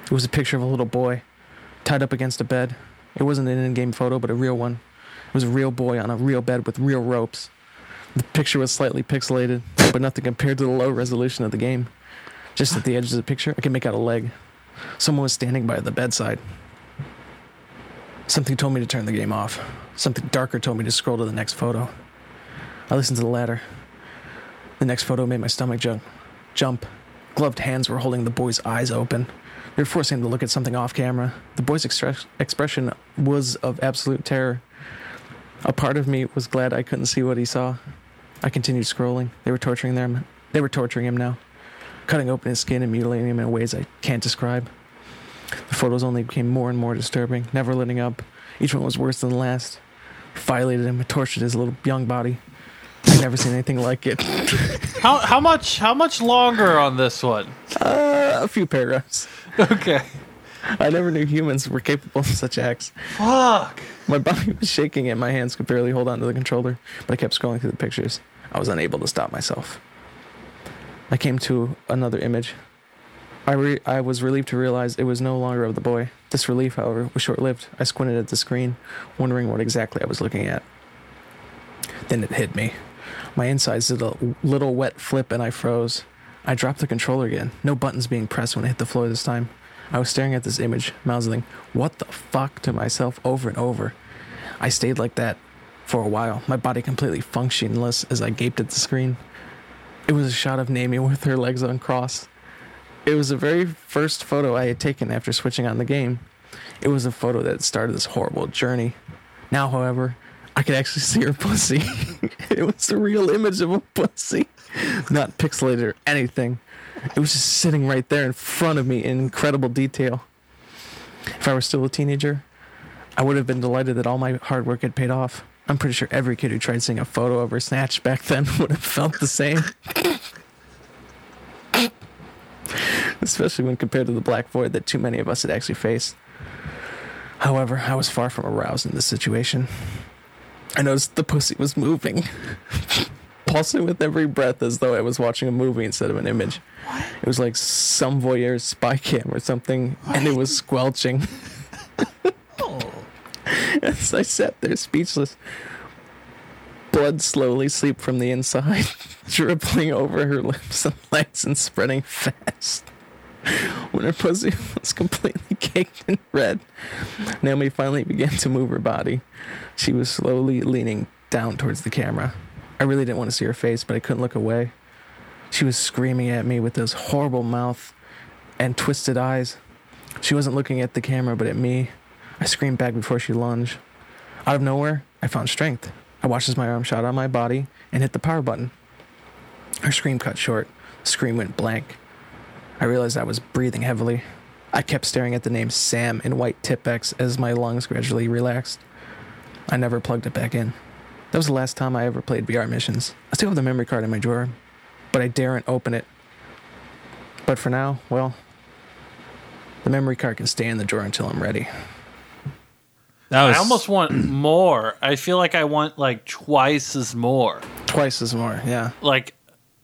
It was a picture of a little boy tied up against a bed. It wasn't an in game photo, but a real one. It was a real boy on a real bed with real ropes. The picture was slightly pixelated, but nothing compared to the low resolution of the game. Just at the edge of the picture, I could make out a leg. Someone was standing by the bedside. Something told me to turn the game off. Something darker told me to scroll to the next photo. I listened to the latter. The next photo made my stomach jump. Jump. Gloved hands were holding the boy's eyes open. They were forcing him to look at something off camera. The boy's expression was of absolute terror. A part of me was glad I couldn't see what he saw. I continued scrolling. They were torturing them. They were torturing him now, cutting open his skin and mutilating him in ways I can't describe. The photos only became more and more disturbing, never letting up. Each one was worse than the last. Violated him, tortured his little young body. I've never seen anything like it. How how much how much longer on this one? Uh, a few paragraphs. Okay. I never knew humans were capable of such acts. Fuck. My body was shaking and my hands could barely hold onto the controller, but I kept scrolling through the pictures. I was unable to stop myself. I came to another image. I, re- I was relieved to realize it was no longer of the boy. This relief, however, was short lived. I squinted at the screen, wondering what exactly I was looking at. Then it hit me. My insides did a little wet flip and I froze. I dropped the controller again, no buttons being pressed when it hit the floor this time. I was staring at this image, mouthing, what the fuck to myself over and over. I stayed like that for a while, my body completely functionless as I gaped at the screen. It was a shot of Naomi with her legs uncrossed. It was the very first photo I had taken after switching on the game. It was a photo that started this horrible journey. Now, however, I could actually see her pussy. it was a real image of a pussy, not pixelated or anything. It was just sitting right there in front of me in incredible detail. If I were still a teenager, I would have been delighted that all my hard work had paid off. I'm pretty sure every kid who tried seeing a photo of her snatched back then would have felt the same. Especially when compared to the black void that too many of us had actually faced. However, I was far from aroused in this situation. I noticed the pussy was moving, pulsing with every breath as though I was watching a movie instead of an image. What? It was like some voyeur's spy cam or something, and it was squelching. As I sat there speechless, blood slowly seeped from the inside, dribbling over her lips and legs and spreading fast. When her pussy was completely caked in red, Naomi finally began to move her body. She was slowly leaning down towards the camera. I really didn't want to see her face, but I couldn't look away. She was screaming at me with those horrible mouth and twisted eyes. She wasn't looking at the camera, but at me. I screamed back before she lunged. Out of nowhere, I found strength. I watched as my arm shot on my body and hit the power button. Her scream cut short. The scream went blank. I realized I was breathing heavily. I kept staring at the name Sam in white Tipp-Ex as my lungs gradually relaxed. I never plugged it back in. That was the last time I ever played VR missions. I still have the memory card in my drawer, but I daren't open it. But for now, well, the memory card can stay in the drawer until I'm ready. That was I almost want more. I feel like I want like twice as more. Twice as more, yeah. Like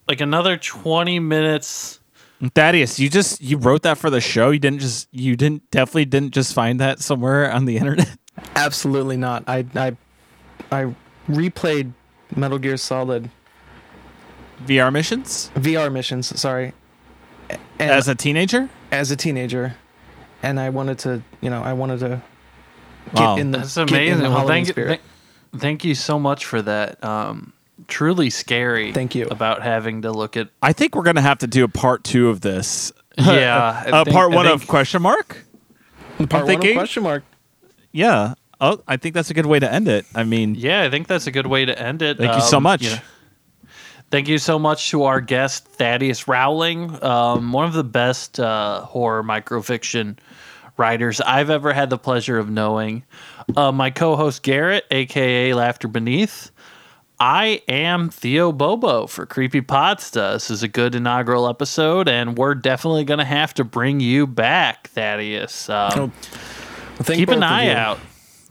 like another 20 minutes. Thaddeus. You just you wrote that for the show. You didn't just you didn't definitely didn't just find that somewhere on the internet. Absolutely not. I I I replayed Metal Gear Solid VR missions VR missions, sorry. And as a teenager. as a teenager and I wanted to, you know, I wanted to get Wow. in the That's get in amazing. the Well, Halloween thank, spirit. thank, thank you so much for that. Um, truly scary. Thank you. About having to look at. I think we're gonna have to do a part two of this. Yeah. Uh, think- part I one of question mark. Part one of question mark. Yeah. Oh, I think that's a good way to end it. I mean, Yeah, I think that's a good way to end it. Thank you so Um, much. know, thank you so much to our guest Thaddeus Rowling, um, one of the best uh, horror microfiction writers I've ever had the pleasure of knowing. Uh, my co-host Garrett, aka Laughter Beneath. I am Theo Bobo for Creepy Podsta. This is a good inaugural episode, and we're definitely going to have to bring you back, Thaddeus. Um, Oh, keep an eye out.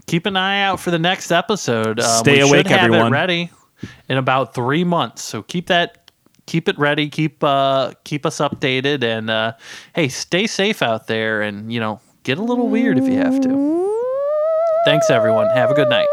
Keep an eye out for the next episode. Um, Stay we awake, everyone. It ready in about three months. So keep that, keep it ready. Keep uh, keep us updated, and uh, hey, stay safe out there, and you know, get a little weird if you have to. Thanks, everyone. Have a good night.